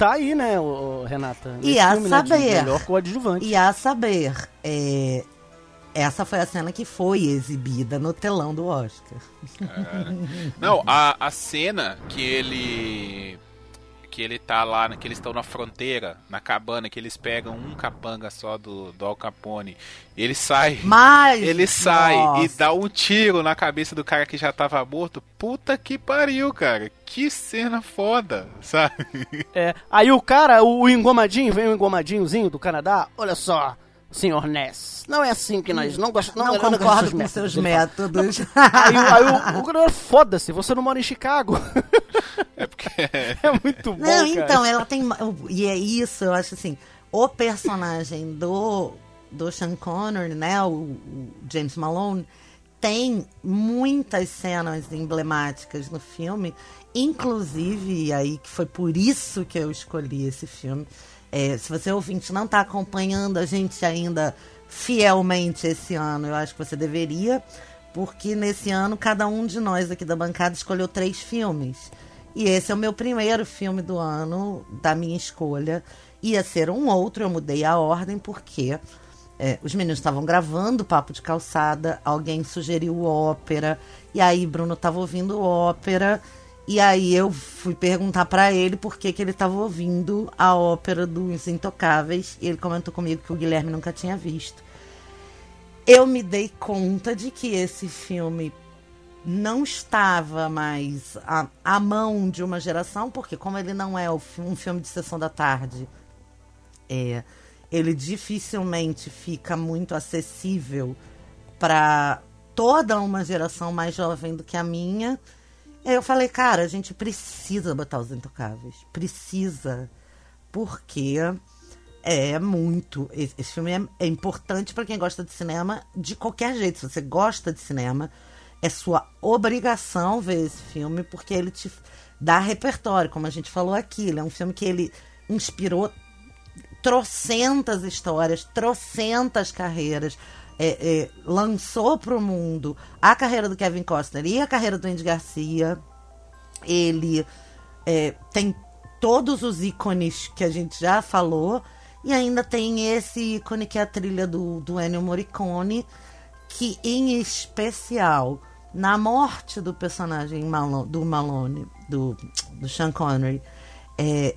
tá aí, né, o, Renata? E a filme, saber. Né, melhor coadjuvante. E a saber, é, essa foi a cena que foi exibida no telão do Oscar. É. Não, a, a cena que ele que ele tá lá, que eles estão na fronteira, na cabana, que eles pegam um capanga só do, do Al Capone. Ele sai. Mas. Ele sai nossa. e dá um tiro na cabeça do cara que já tava morto. Puta que pariu, cara. Que cena foda, sabe? É, aí o cara, o, o engomadinho, vem o engomadinhozinho do Canadá, olha só, senhor Ness, não é assim que nós não gostamos. Não, eu concordo com seus Ele fala. métodos. Aí, o- aí o, o cara, foda-se, você não mora em Chicago. É porque. É muito bom, Não, cara. então, ela tem. E é isso, eu acho assim. O personagem do, do Sean Connery, né? O, o James Malone, tem muitas cenas emblemáticas no filme. Inclusive, aí que foi por isso que eu escolhi esse filme. É, se você ouvinte não está acompanhando a gente ainda fielmente esse ano, eu acho que você deveria, porque nesse ano cada um de nós aqui da bancada escolheu três filmes. E esse é o meu primeiro filme do ano, da minha escolha. Ia ser um outro, eu mudei a ordem porque é, os meninos estavam gravando Papo de Calçada, alguém sugeriu ópera, e aí Bruno estava ouvindo ópera, e aí eu fui perguntar para ele por que, que ele estava ouvindo a ópera dos Intocáveis, e ele comentou comigo que o Guilherme nunca tinha visto. Eu me dei conta de que esse filme não estava mais à, à mão de uma geração, porque como ele não é um filme de sessão da tarde, é, ele dificilmente fica muito acessível para toda uma geração mais jovem do que a minha. Aí eu falei, cara, a gente precisa botar os intocáveis. Precisa. Porque é muito. Esse filme é, é importante para quem gosta de cinema de qualquer jeito. Se você gosta de cinema, é sua obrigação ver esse filme, porque ele te dá repertório, como a gente falou aqui. Ele é um filme que ele inspirou trocentas histórias, trocentas carreiras. É, é, lançou para o mundo a carreira do Kevin Costner e a carreira do Andy Garcia. Ele é, tem todos os ícones que a gente já falou. E ainda tem esse ícone que é a trilha do, do Ennio Morricone, que em especial na morte do personagem Malo- do Malone, do, do Sean Connery, é,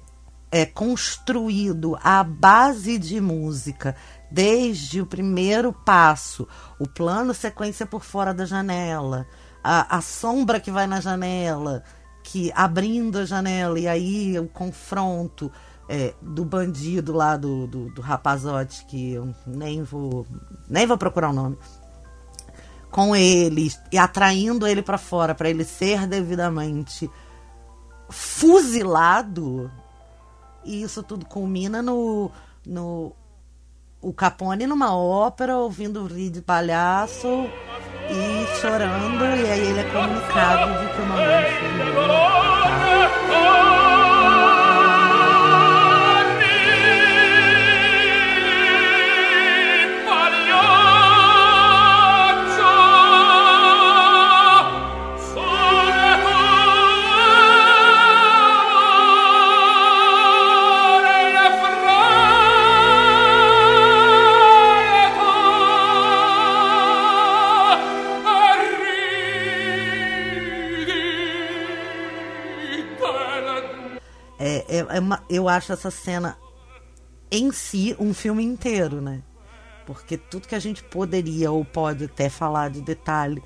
é construído à base de música, desde o primeiro passo, o plano sequência por fora da janela, a, a sombra que vai na janela, que abrindo a janela, e aí o confronto é, do bandido lá, do, do, do rapazote, que eu nem vou, nem vou procurar o nome com ele e atraindo ele para fora para ele ser devidamente fuzilado. E isso tudo culmina no no o Capone numa ópera ouvindo rir de palhaço e chorando e aí ele é comunicado de que o mamãe foi tá? É, é- uma- eu acho essa cena em si um filme inteiro, né? Porque tudo que a gente poderia ou pode até falar de detalhe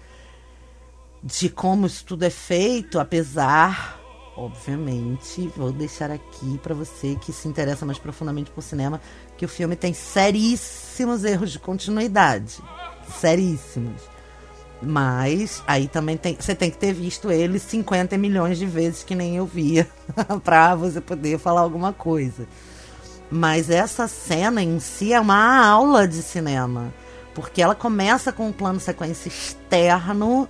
de como isso tudo é feito, apesar, obviamente, vou deixar aqui para você que se interessa mais profundamente por cinema, que o filme tem seríssimos erros de continuidade. Seríssimos. Mas aí também tem, você tem que ter visto ele 50 milhões de vezes que nem eu via pra você poder falar alguma coisa. Mas essa cena em si é uma aula de cinema, porque ela começa com um plano sequência externo,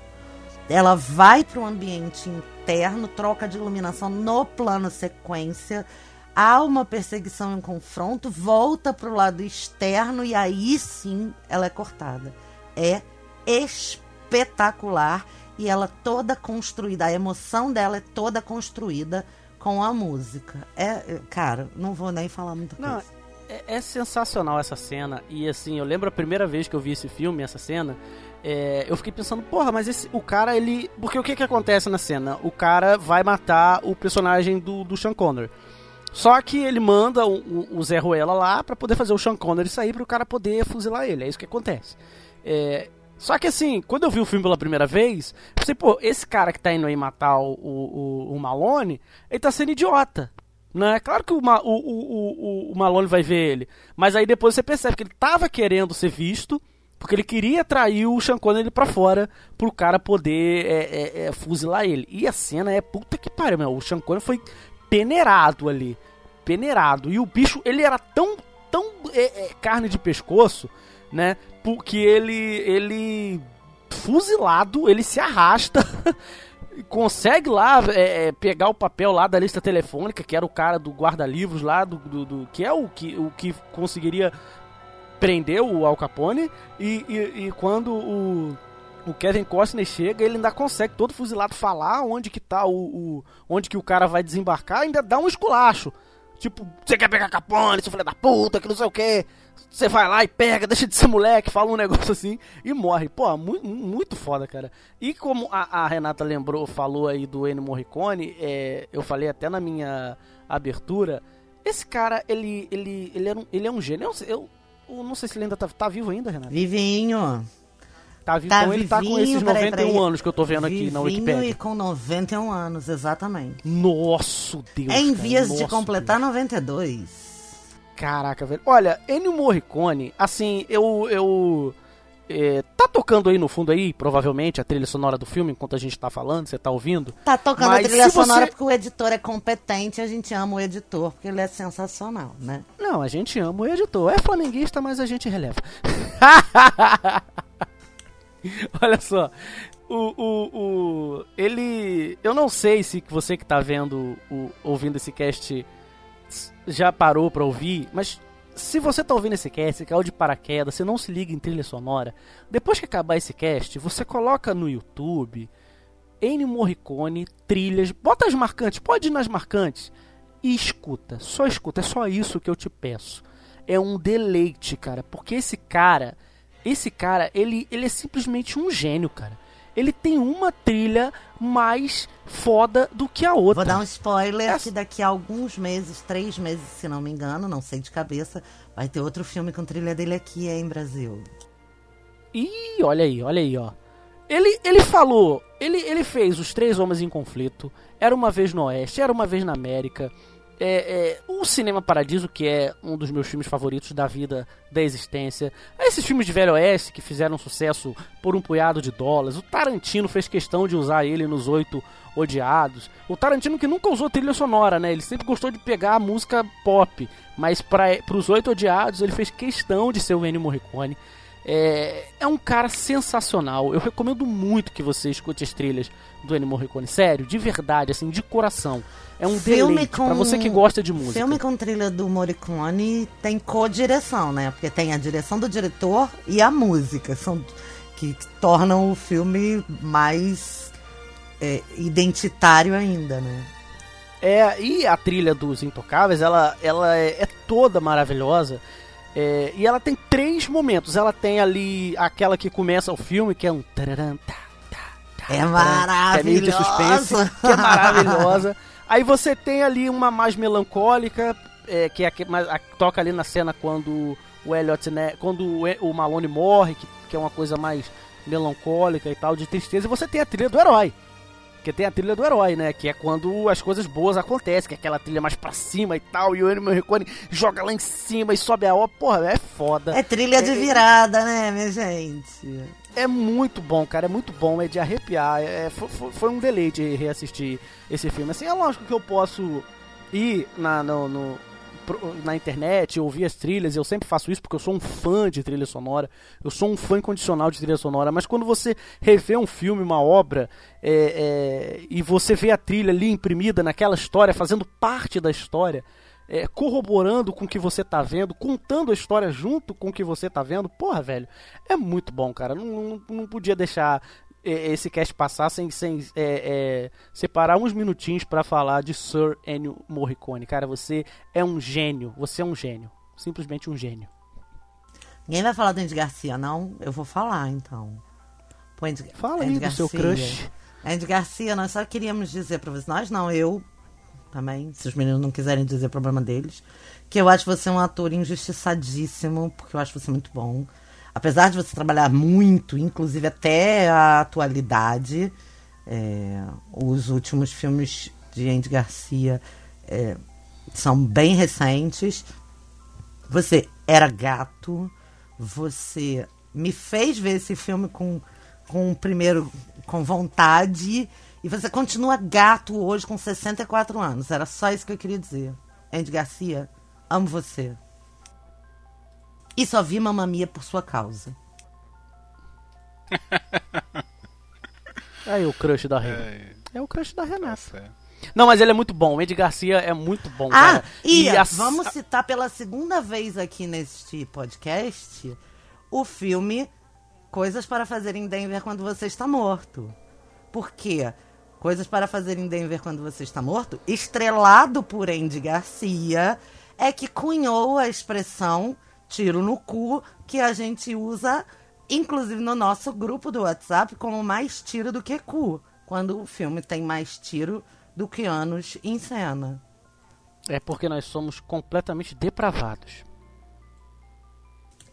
ela vai para o ambiente interno, troca de iluminação no plano sequência, há uma perseguição e um confronto, volta para o lado externo e aí sim ela é cortada. É espetacular e ela toda construída, a emoção dela é toda construída com a música. É, é, cara, não vou nem falar muita Não, coisa. é, é sensacional essa cena. E assim, eu lembro a primeira vez que eu vi esse filme, essa cena. É, eu fiquei pensando, porra, mas esse, o cara, ele. Porque o que que acontece na cena? O cara vai matar o personagem do, do Sean Connery. Só que ele manda o, o Zé Ruela lá para poder fazer o Sean Connery sair para o cara poder fuzilar ele. É isso que acontece. É, só que assim, quando eu vi o filme pela primeira vez, eu pensei, pô, esse cara que tá indo aí matar o, o, o Malone, ele tá sendo idiota. Né? Claro que o, o, o, o, Malone vai ver ele. Mas aí depois você percebe que ele tava querendo ser visto, porque ele queria atrair o Sean Connery pra fora, pro cara poder é, é, é, fuzilar ele. E a cena é puta que pariu, meu. O Sean Connery foi peneirado ali. Peneirado. E o bicho, ele era tão, tão é, é, carne de pescoço, né? Porque ele, ele fuzilado, ele se arrasta consegue lá é, é, pegar o papel lá da lista telefônica, que era o cara do guarda-livros lá, do, do, do, que é o que, o que conseguiria prender o Al Capone, e, e, e quando o, o Kevin Costner chega, ele ainda consegue todo fuzilado falar onde que tá o, o onde que o cara vai desembarcar, ainda dá um esculacho. Tipo, você quer pegar Capone, seu filho da puta, que não sei o que. Você vai lá e pega, deixa de ser moleque, fala um negócio assim e morre. Pô, muito, muito foda, cara. E como a, a, Renata lembrou, falou aí do Ennio Morricone, é, eu falei até na minha abertura, esse cara, ele, ele, ele, era um, ele é um gênio. Eu, eu, eu, não sei se ele ainda tá, tá vivo ainda, Renata. Vivinho. Tá, vivo, tá então ele tá com esses 91 peraí, anos que eu tô vendo aqui na Wikipedia. e com 91 anos, exatamente. Nossa, Deus. É em vias de completar Deus. 92. Caraca, velho. Olha, Ennio Morricone, assim, eu. eu é, tá tocando aí no fundo aí, provavelmente, a trilha sonora do filme, enquanto a gente tá falando, você tá ouvindo. Tá tocando a trilha sonora você... porque o editor é competente, a gente ama o editor, porque ele é sensacional, né? Não, a gente ama o editor. É flamenguista, mas a gente releva. Olha só. O, o, o, ele. Eu não sei se você que tá vendo, o, ouvindo esse cast já parou pra ouvir, mas se você tá ouvindo esse cast, caiu de paraquedas, você não se liga em trilha sonora, depois que acabar esse cast, você coloca no YouTube Ennio Morricone, trilhas, bota as marcantes, pode ir nas marcantes e escuta, só escuta, é só isso que eu te peço. É um deleite, cara, porque esse cara, esse cara, ele, ele é simplesmente um gênio, cara ele tem uma trilha mais foda do que a outra. Vou dar um spoiler Essa... que daqui a alguns meses, três meses, se não me engano, não sei de cabeça, vai ter outro filme com trilha dele aqui em Brasil. Ih, olha aí, olha aí, ó. Ele, ele falou, ele, ele fez Os Três Homens em Conflito, Era Uma Vez no Oeste, Era Uma Vez na América, é, é, o Cinema Paradiso, que é um dos meus filmes favoritos da vida, da existência. Esses filmes de Velho Oeste que fizeram sucesso por um punhado de dólares. O Tarantino fez questão de usar ele nos Oito Odiados. O Tarantino que nunca usou trilha sonora, né? Ele sempre gostou de pegar a música pop. Mas para os Oito Odiados ele fez questão de ser o Ennio Morricone. É, é um cara sensacional. Eu recomendo muito que você escute as trilhas do Ennio Morricone. Sério, de verdade, assim, de coração. É um filme deleite com... pra você que gosta de música. Filme com trilha do Morricone tem co-direção, né? Porque tem a direção do diretor e a música. São que tornam o filme mais é, identitário ainda, né? É, e a trilha dos Intocáveis, ela, ela é, é toda maravilhosa. É, e ela tem três momentos. Ela tem ali aquela que começa o filme, que é um. É maravilhosa! É meio de suspense, que é maravilhosa. Aí você tem ali uma mais melancólica, é, que é a que a, toca ali na cena quando o Elliot, né, quando o, o Malone morre, que, que é uma coisa mais melancólica e tal, de tristeza. E você tem a trilha do herói. Que tem a trilha do herói, né? Que é quando as coisas boas acontecem, que é aquela trilha mais pra cima e tal, e o Ennio Morricone joga lá em cima e sobe a obra. Porra, é foda. É trilha de é, virada, né, minha gente? É muito bom, cara, é muito bom, é de arrepiar. É, foi, foi um deleite reassistir esse filme. Assim, é lógico que eu posso ir na, no, no, na internet, ouvir as trilhas, eu sempre faço isso porque eu sou um fã de trilha sonora, eu sou um fã incondicional de trilha sonora, mas quando você revê um filme, uma obra, é, é, e você vê a trilha ali imprimida naquela história, fazendo parte da história, é, corroborando com o que você tá vendo, contando a história junto com o que você tá vendo, porra, velho, é muito bom, cara. Não, não, não podia deixar esse cast passar sem, sem é, é, separar uns minutinhos para falar de Sir Ennio Morricone. Cara, você é um gênio, você é um gênio. Simplesmente um gênio. Ninguém vai falar do Andy Garcia, não? Eu vou falar, então. Pô, Andy, Fala Andy aí do seu crush. Andy Garcia, nós só queríamos dizer pra vocês, nós não, eu também, se os meninos não quiserem dizer problema deles, que eu acho você um ator injustiçadíssimo, porque eu acho você muito bom. Apesar de você trabalhar muito, inclusive até a atualidade, é, os últimos filmes de Andy Garcia é, são bem recentes. Você era gato, você me fez ver esse filme com, com primeiro com vontade e você continua gato hoje com 64 anos. Era só isso que eu queria dizer. Andy Garcia, amo você. E só vi Mamamia por sua causa. Aí o crush da Renata. É, É o crush da tá Renata. certo. Não, mas ele é muito bom. O Andy Garcia é muito bom, Ah, cara. e a- vamos citar pela segunda vez aqui neste podcast o filme Coisas para Fazer em Denver Quando Você Está Morto. Por quê? Coisas para Fazer em Denver Quando Você Está Morto, estrelado por Andy Garcia, é que cunhou a expressão tiro no cu que a gente usa, inclusive no nosso grupo do WhatsApp, como mais tiro do que cu. Quando o filme tem mais tiro do que anos em cena. É porque nós somos completamente depravados.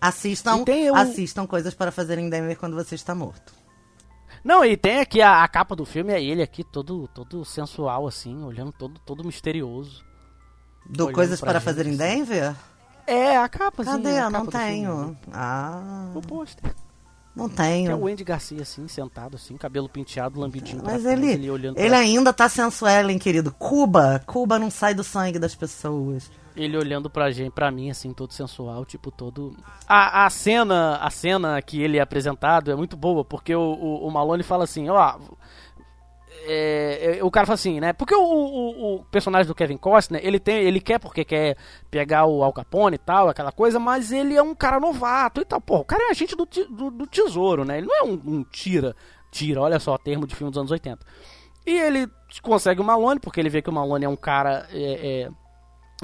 Assistam, o- assistam coisas para fazer em Denver quando você está morto. Não, e tem aqui a, a capa do filme, é ele aqui todo, todo sensual, assim, olhando todo, todo misterioso. Do Olhando coisas para fazer em assim. É, a capa, Cadê? a não capa do filme. tenho. Ah, O pôster. não Que é tenho. o Andy Garcia, assim, sentado, assim, cabelo penteado, lambidinho pra Mas trás, ele, olhando ele pra, ainda tá sensual, hein, querido? Cuba, Cuba não sai do sangue das pessoas. ele olhando pra gente, pra mim, assim, todo sensual, tipo, todo... A, a cena, a cena que ele é apresentado é muito boa, porque o, o, o Malone fala assim, ó... é, é, o cara fala assim, né? Porque o, o, o personagem do Kevin Costner, ele tem, ele quer porque quer pegar o Al Capone e tal, aquela coisa, mas ele é um cara novato e tal. Pô, o cara é agente do, do, do tesouro, né? Ele não é um, um tira, tira, olha só, termo de filme dos anos 80. E ele consegue o Malone, porque ele vê que o Malone é um cara é, é,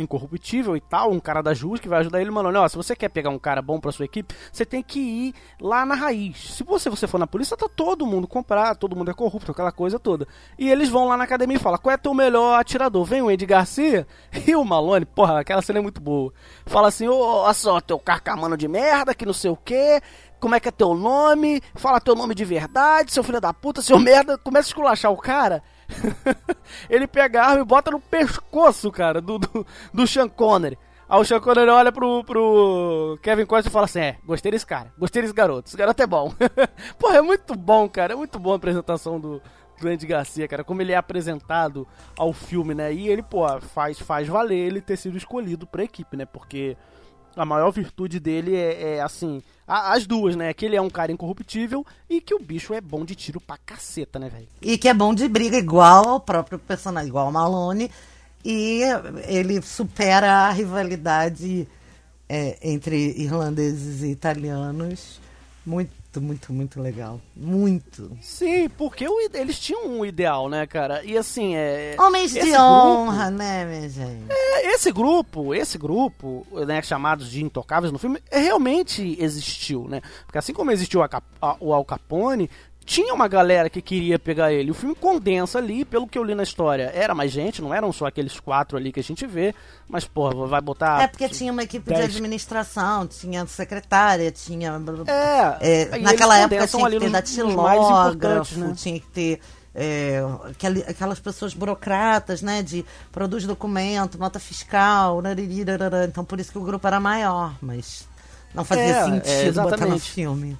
incorruptível e tal, um cara da Jus que vai ajudar ele, Malone. Ó, se você quer pegar um cara bom pra sua equipe, você tem que ir lá na raiz. Se você, você for na polícia, tá todo mundo comprar, todo mundo é corrupto, aquela coisa toda. E eles vão lá na academia e falam: qual é teu melhor atirador? Vem o Andy Garcia e o Malone, porra, aquela cena é muito boa. Fala assim: ô, olha só, teu carcamano de merda, que não sei o quê. Como é que é teu nome? Fala teu nome de verdade, seu filho da puta, seu merda. Começa a esculachar o cara. ele pega a arma e bota no pescoço, cara, do, do, do Sean Connery. Aí o Sean Connery olha pro, pro Kevin Costner e fala assim: É, gostei desse cara, gostei desse garoto, esse garoto é bom. Porra, é muito bom, cara, é muito bom a apresentação do, do Andy Garcia, cara, como ele é apresentado ao filme, né? E ele, pô, faz, faz valer ele ter sido escolhido pra equipe, né? Porque a maior virtude dele é, é, assim, a- as duas, né? Que ele é um cara incorruptível e que o bicho é bom de tiro pra caceta, né, velho? E que é bom de briga, igual ao próprio personagem, igual ao Malone. E ele supera a rivalidade é, entre irlandeses e italianos. Muito, muito, muito legal. Muito. Sim, porque o eles tinham um ideal, né, cara? E assim, é. Homens de grupo- honra, né, minha gente? É, Esse grupo, esse grupo, né, chamados de intocáveis no filme, é, realmente existiu, né? Porque assim como existiu a a- o Al Capone, tinha uma galera que queria pegar ele. O filme condensa ali, pelo que eu li na história. Era mais gente, não eram só aqueles quatro ali que a gente vê, mas, porra, vai botar. É porque tinha uma equipe de dez- administração, tinha secretária, tinha. É, É, naquela época tinha que ter mais datilógrafo, né? tinha que ter é, aquelas pessoas burocratas, né? De produz documento, nota fiscal, então por isso que o grupo era maior, mas não fazia É, é, sentido botar no filme.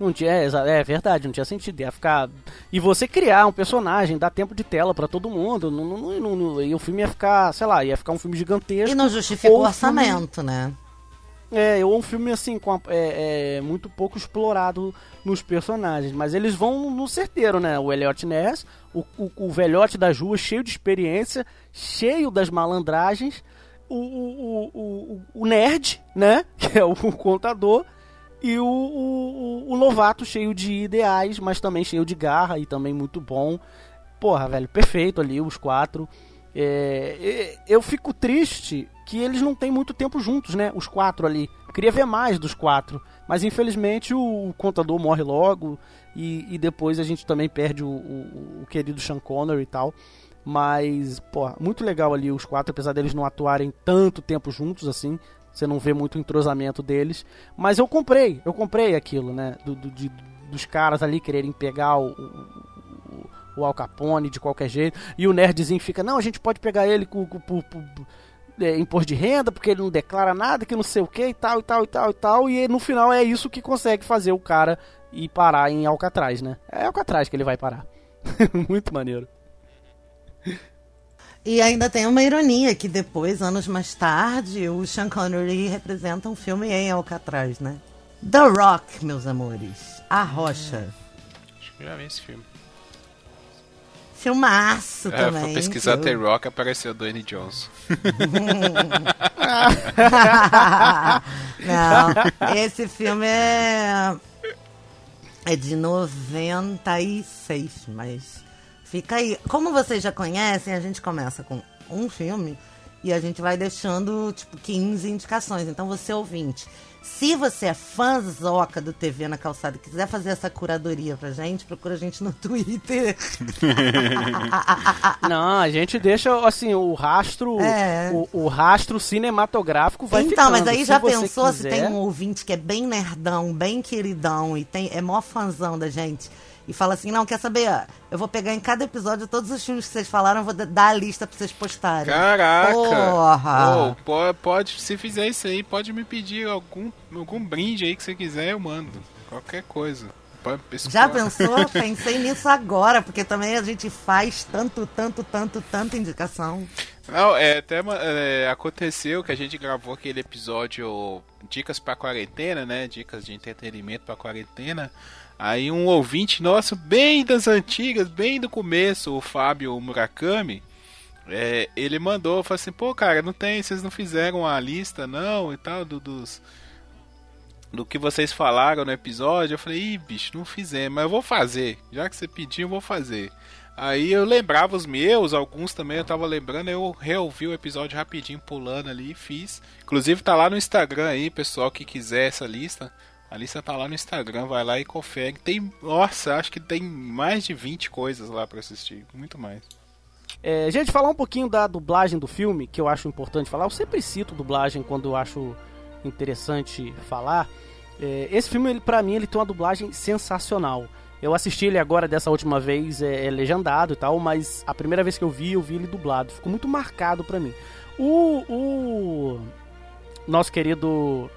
Não tinha, é, é verdade, não tinha sentido. Ia ficar. E você criar um personagem, dar tempo de tela pra todo mundo. Não, não, não- não- e o filme ia ficar, sei lá, ia ficar um filme gigantesco. E não justifica ou o um filme- orçamento, né? É, ou um filme assim, com a- é, é, muito pouco explorado nos personagens. Mas eles vão no certeiro, né? O Elliot Ness, o, o, o velhote das ruas, cheio de experiência, cheio das malandragens. O, o, o, o, o nerd, né? Que é o contador. E o, o, o- o novato cheio de ideais, mas também cheio de garra e também muito bom. Porra, velho, perfeito ali, os quatro. É, eu fico triste que eles não têm muito tempo juntos, né? Os quatro ali. Eu queria ver mais dos quatro. Mas infelizmente o, contador morre logo. E, e, depois a gente também perde o, o, o querido Sean Connery e tal. Mas, pô, muito legal ali os quatro, apesar deles não atuarem tanto tempo juntos assim. Você não vê muito entrosamento deles. Mas eu comprei, eu comprei aquilo, né? Do, do de, dos caras ali quererem pegar o, o, o, Al Capone de qualquer jeito. E o nerdzinho fica, não, a gente pode pegar ele com, com, por, por, é, imposto de renda, porque ele não declara nada, que não sei o que e tal, e tal, e tal, e tal. E no final é isso que consegue fazer o cara ir parar em Alcatraz, né? É Alcatraz que ele vai parar. Muito maneiro. E ainda tem uma ironia que depois, anos mais tarde, o Sean Connery representa um filme em Alcatraz, né? The Rock, meus amores. A Rocha. Acho que já vi esse filme. Filmaço é, também. Vou pesquisar The Rock apareceu Dwayne Johnson. Não, esse filme é. É de 96, mas Fica aí. Como vocês já conhecem, a gente começa com um filme e a gente vai deixando, tipo, 15 indicações. Então, você ouvinte, se você é fãzoca do TV na calçada e quiser fazer essa curadoria pra gente, procura a gente no Twitter. Não, a gente deixa, assim, o rastro, é. o, o, rastro cinematográfico vai então, ficando. Então, mas aí já pensou quiser... se tem um ouvinte que é bem nerdão, bem queridão e tem, é mó fãzão da gente e fala assim: não, quer saber? Eu vou pegar em cada episódio todos os filmes que vocês falaram, eu vou dar a lista pra vocês postarem. Caraca! Porra! Oh, pode, se fizer isso aí, pode me pedir algum, algum brinde aí que você quiser, eu mando. Qualquer coisa. Já pensou? Pensei nisso agora, porque também a gente faz tanto, tanto, tanto, tanta indicação. Não, é, até é, aconteceu que a gente gravou aquele episódio Dicas para Quarentena, né? Dicas de entretenimento para quarentena. Aí um ouvinte nosso, bem das antigas, bem do começo, o Fábio Murakami, é, ele mandou, falou assim, pô cara, não tem, vocês não fizeram a lista não e tal, do, dos, do que vocês falaram no episódio. Eu falei, ih, bicho, não fizemos, mas eu vou fazer. Já que você pediu, eu vou fazer. Aí eu lembrava os meus, alguns também eu tava lembrando, eu reouvi o episódio rapidinho pulando ali e fiz. Inclusive tá lá no Instagram aí, pessoal que quiser essa lista. A lista tá lá no Instagram, vai lá e confere. Tem, nossa, acho que tem mais de 20 coisas lá para assistir, muito mais. É, gente, falar um pouquinho da dublagem do filme, que eu acho importante falar. Eu sempre cito dublagem quando eu acho interessante falar. É, esse filme, ele, pra mim, ele tem uma dublagem sensacional. Eu assisti ele agora dessa última vez, é, é, legendado e tal, mas a primeira vez que eu vi, eu vi ele dublado. Ficou muito marcado pra mim. O, o nosso querido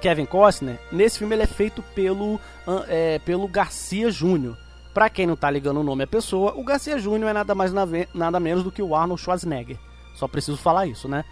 Kevin Costner, nesse filme ele é feito pelo, é, pelo Garcia Júnior. Pra quem não tá ligando o nome à pessoa, o Garcia Júnior é nada mais nada menos do que o Arnold Schwarzenegger. Só preciso falar isso, né?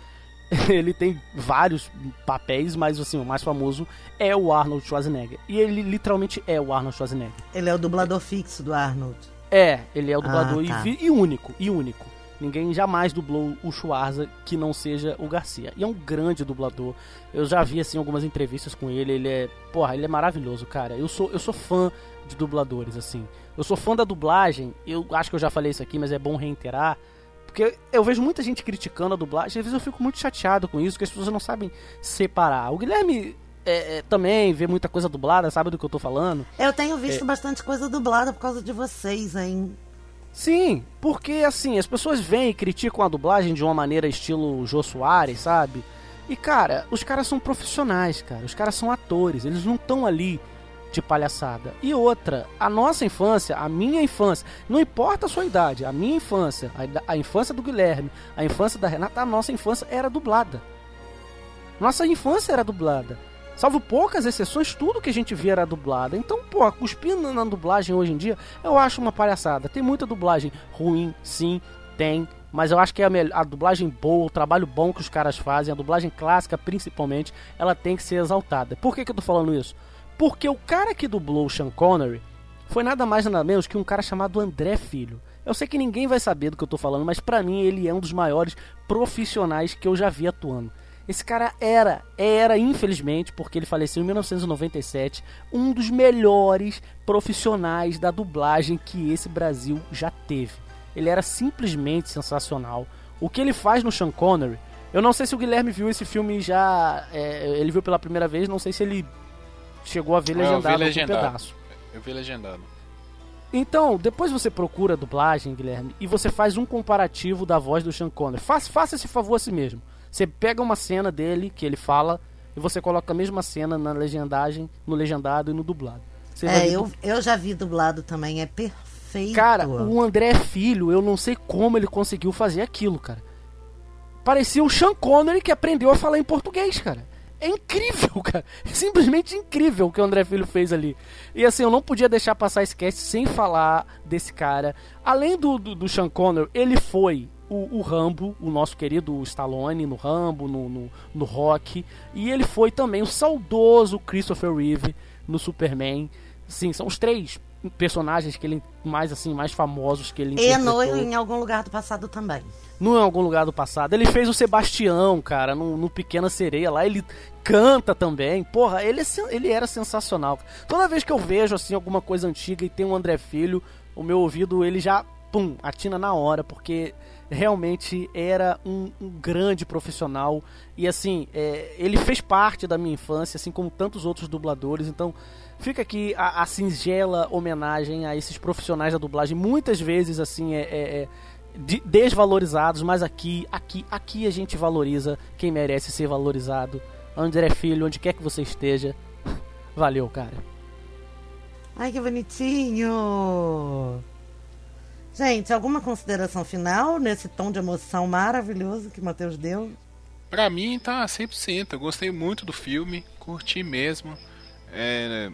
ele tem vários papéis, mas assim, o mais famoso é o Arnold Schwarzenegger. E ele literalmente é o Arnold Schwarzenegger. Ele é o dublador fixo do Arnold. É, ele é o dublador ah, tá. e, e único, e único. Ninguém jamais dublou o Schwarza que não seja o Garcia. E é um grande dublador. Eu já vi assim algumas entrevistas com ele, ele é, porra, ele é maravilhoso, cara. Eu sou eu sou fã de dubladores assim. Eu sou fã da dublagem. Eu acho que eu já falei isso aqui, mas é bom reiterar. Porque eu vejo muita gente criticando a dublagem, às vezes eu fico muito chateado com isso, que as pessoas não sabem separar. O Guilherme é, é, também vê muita coisa dublada, sabe do que eu tô falando? Eu tenho visto é. bastante coisa dublada por causa de vocês, hein? Sim, porque assim, as pessoas vêm e criticam a dublagem de uma maneira estilo Jô Soares, sabe? E cara, os caras são profissionais, cara. Os caras são atores, eles não estão ali de palhaçada. E outra, a nossa infância, a minha infância, não importa a sua idade, a minha infância, a, a infância do Guilherme, a infância da Renata, a nossa infância era dublada. Nossa infância era dublada. Salvo poucas exceções, tudo que a gente via era dublado. Então, pô, cuspindo na dublagem hoje em dia, eu acho uma palhaçada. Tem muita dublagem ruim, sim, tem. Mas eu acho que é a, a dublagem boa, o trabalho bom que os caras fazem, a dublagem clássica principalmente, ela tem que ser exaltada. Por que, que eu tô falando isso? Porque o cara que dublou o Sean Connery foi nada mais nada menos que um cara chamado André Filho. Eu sei que ninguém vai saber do que eu tô falando, mas para mim ele é um dos maiores profissionais que eu já vi atuando. Esse cara era, era, infelizmente, porque ele faleceu em 1997, um dos melhores profissionais da dublagem que esse Brasil já teve. Ele era simplesmente sensacional. O que ele faz no Sean Connery Eu não sei se o Guilherme viu esse filme já. é, ele viu pela primeira vez, não sei se ele chegou a ver Ah, eu vi legendado legendado. pedaço. Eu vi legendando. Então, depois você procura a dublagem, Guilherme, e você faz um comparativo da voz do Sean Connery. Faça, faça esse favor a si mesmo. Você pega uma cena dele que ele fala e você coloca a mesma cena na legendagem, no legendado e no dublado. Você É, eu, eu já vi dublado também, é perfeito. Cara, o André Filho, eu não sei como ele conseguiu fazer aquilo, cara. Parecia o Sean Connery que aprendeu a falar em português, cara. É incrível, cara. É simplesmente incrível o que o André Filho fez ali. E assim, eu não podia deixar passar esse cast sem falar desse cara. Além do, do, do Sean Connery, ele foi o, o Rambo, o nosso querido Stallone no Rambo, no, no, no Rock. E ele foi também o saudoso Christopher Reeve no Superman. Sim, são os três personagens que ele mais assim mais famosos que ele E no, interpretou em algum lugar do passado também. não em algum lugar do passado. Ele fez o Sebastião, cara, no, no Pequena Sereia lá. Ele canta também. Porra, ele, é ele era sensacional. Toda vez que eu vejo, assim, alguma coisa antiga e tem um André Filho, o meu ouvido, ele já, pum, atina na hora, porque realmente era um, um grande profissional. E, assim, é, ele fez parte da minha infância, assim como tantos outros dubladores. Então, fica aqui a, a singela homenagem a esses profissionais da dublagem. Muitas vezes, assim, é- é- é de- desvalorizados, mas aqui, aqui, aqui a gente valoriza quem merece ser valorizado. André Filho, onde quer que você esteja. Valeu, cara. Ai, que bonitinho! Gente, alguma consideração final nesse tom de emoção maravilhoso que Matheus deu? Pra mim tá 100%. Eu gostei muito do filme, curti mesmo. É,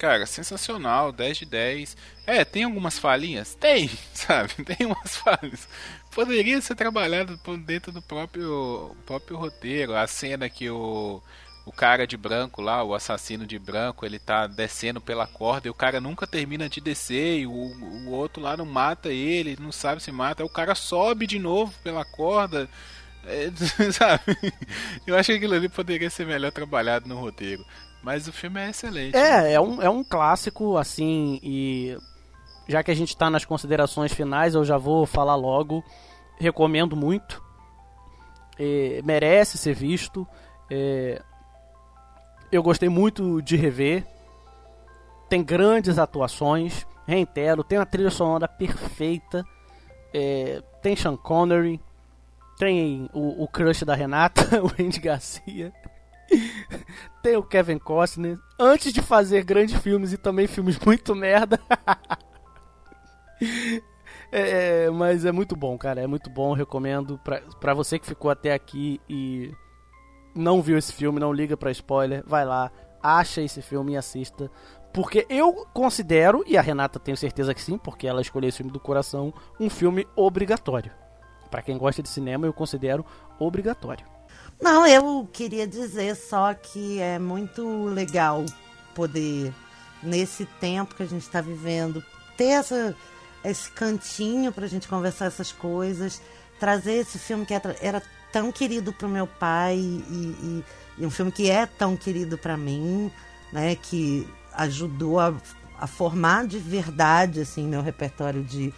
cara, sensacional, 10 de 10. É, tem algumas falhinhas? Tem, sabe? Tem umas falhas. Poderia ser trabalhado dentro do próprio, próprio roteiro. A cena que o, o cara de branco lá, o assassino de branco, ele tá descendo pela corda e o cara nunca termina de descer e o, o outro lá não mata ele, não sabe se mata. Aí o cara sobe de novo pela corda. É, sabe? Eu acho que aquilo ali poderia ser melhor trabalhado no roteiro. Mas o filme é excelente. É, é um, é um clássico, assim, e já que a gente tá nas considerações finais, eu já vou falar logo. Recomendo muito. É, merece ser visto. É, eu gostei muito de rever. Tem grandes atuações. Reitero, tem uma trilha sonora perfeita. É, tem Sean Connery. Tem o, o crush da Renata, o Andy Garcia. Tem o Kevin Costner. Antes de fazer grandes filmes e também filmes muito merda. É, é, mas é muito bom, cara. É muito bom. Recomendo pra, pra você que ficou até aqui e não viu esse filme, não liga pra spoiler. Vai lá, acha esse filme e assista. Porque eu considero, e a Renata tenho certeza que sim, porque ela escolheu esse filme do coração, um filme obrigatório. Pra quem gosta de cinema, eu considero obrigatório. Não, eu queria dizer só que é muito legal poder, nesse tempo que a gente está vivendo, ter essa, esse cantinho pra gente conversar essas coisas, trazer esse filme que era tão querido pro meu pai e, e- e um filme que é tão querido pra mim, né, que ajudou a, a formar de verdade assim meu repertório de,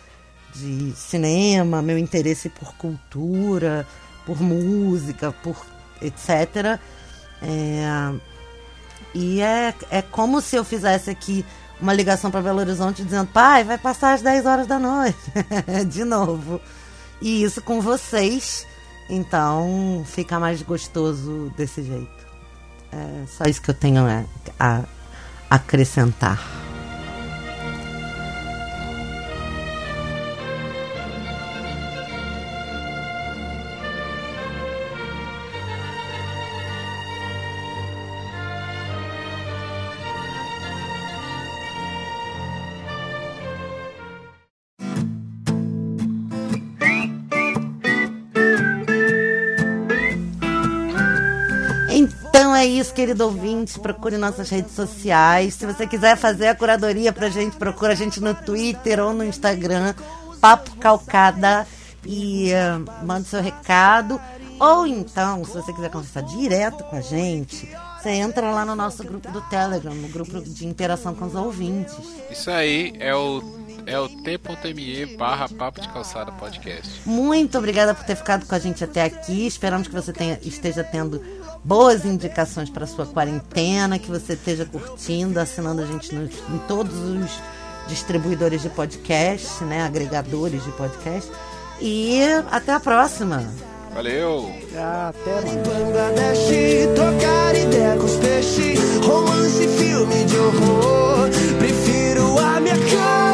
de cinema, meu interesse por cultura, por música, por etc. É, e é, é como se eu fizesse aqui uma ligação para Belo Horizonte dizendo, pai, vai passar às 10 horas da noite. De novo. E isso com vocês. Então fica mais gostoso desse jeito. É só isso que eu tenho a, a acrescentar. Querido ouvinte. Procure nossas redes sociais. Se você quiser fazer a curadoria pra gente, procura a gente no Twitter ou no Instagram, Papo Calcada, e eh, manda seu recado. Ou então, se você quiser conversar direto com a gente, você entra lá no nosso grupo do Telegram, no grupo de interação com os ouvintes. Isso aí é o é o t.me barra papo de calçada podcast. Muito obrigada por ter ficado com a gente até aqui. Esperamos que você tenha, esteja tendo boas indicações para sua quarentena, que você esteja curtindo, assinando a gente em todos os distribuidores de podcast, né? Agregadores de podcast. E até a próxima. Valeu. Até Bangladesh, trocar ideia com os peixes, romance, filme de horror. Prefiro a minha cara.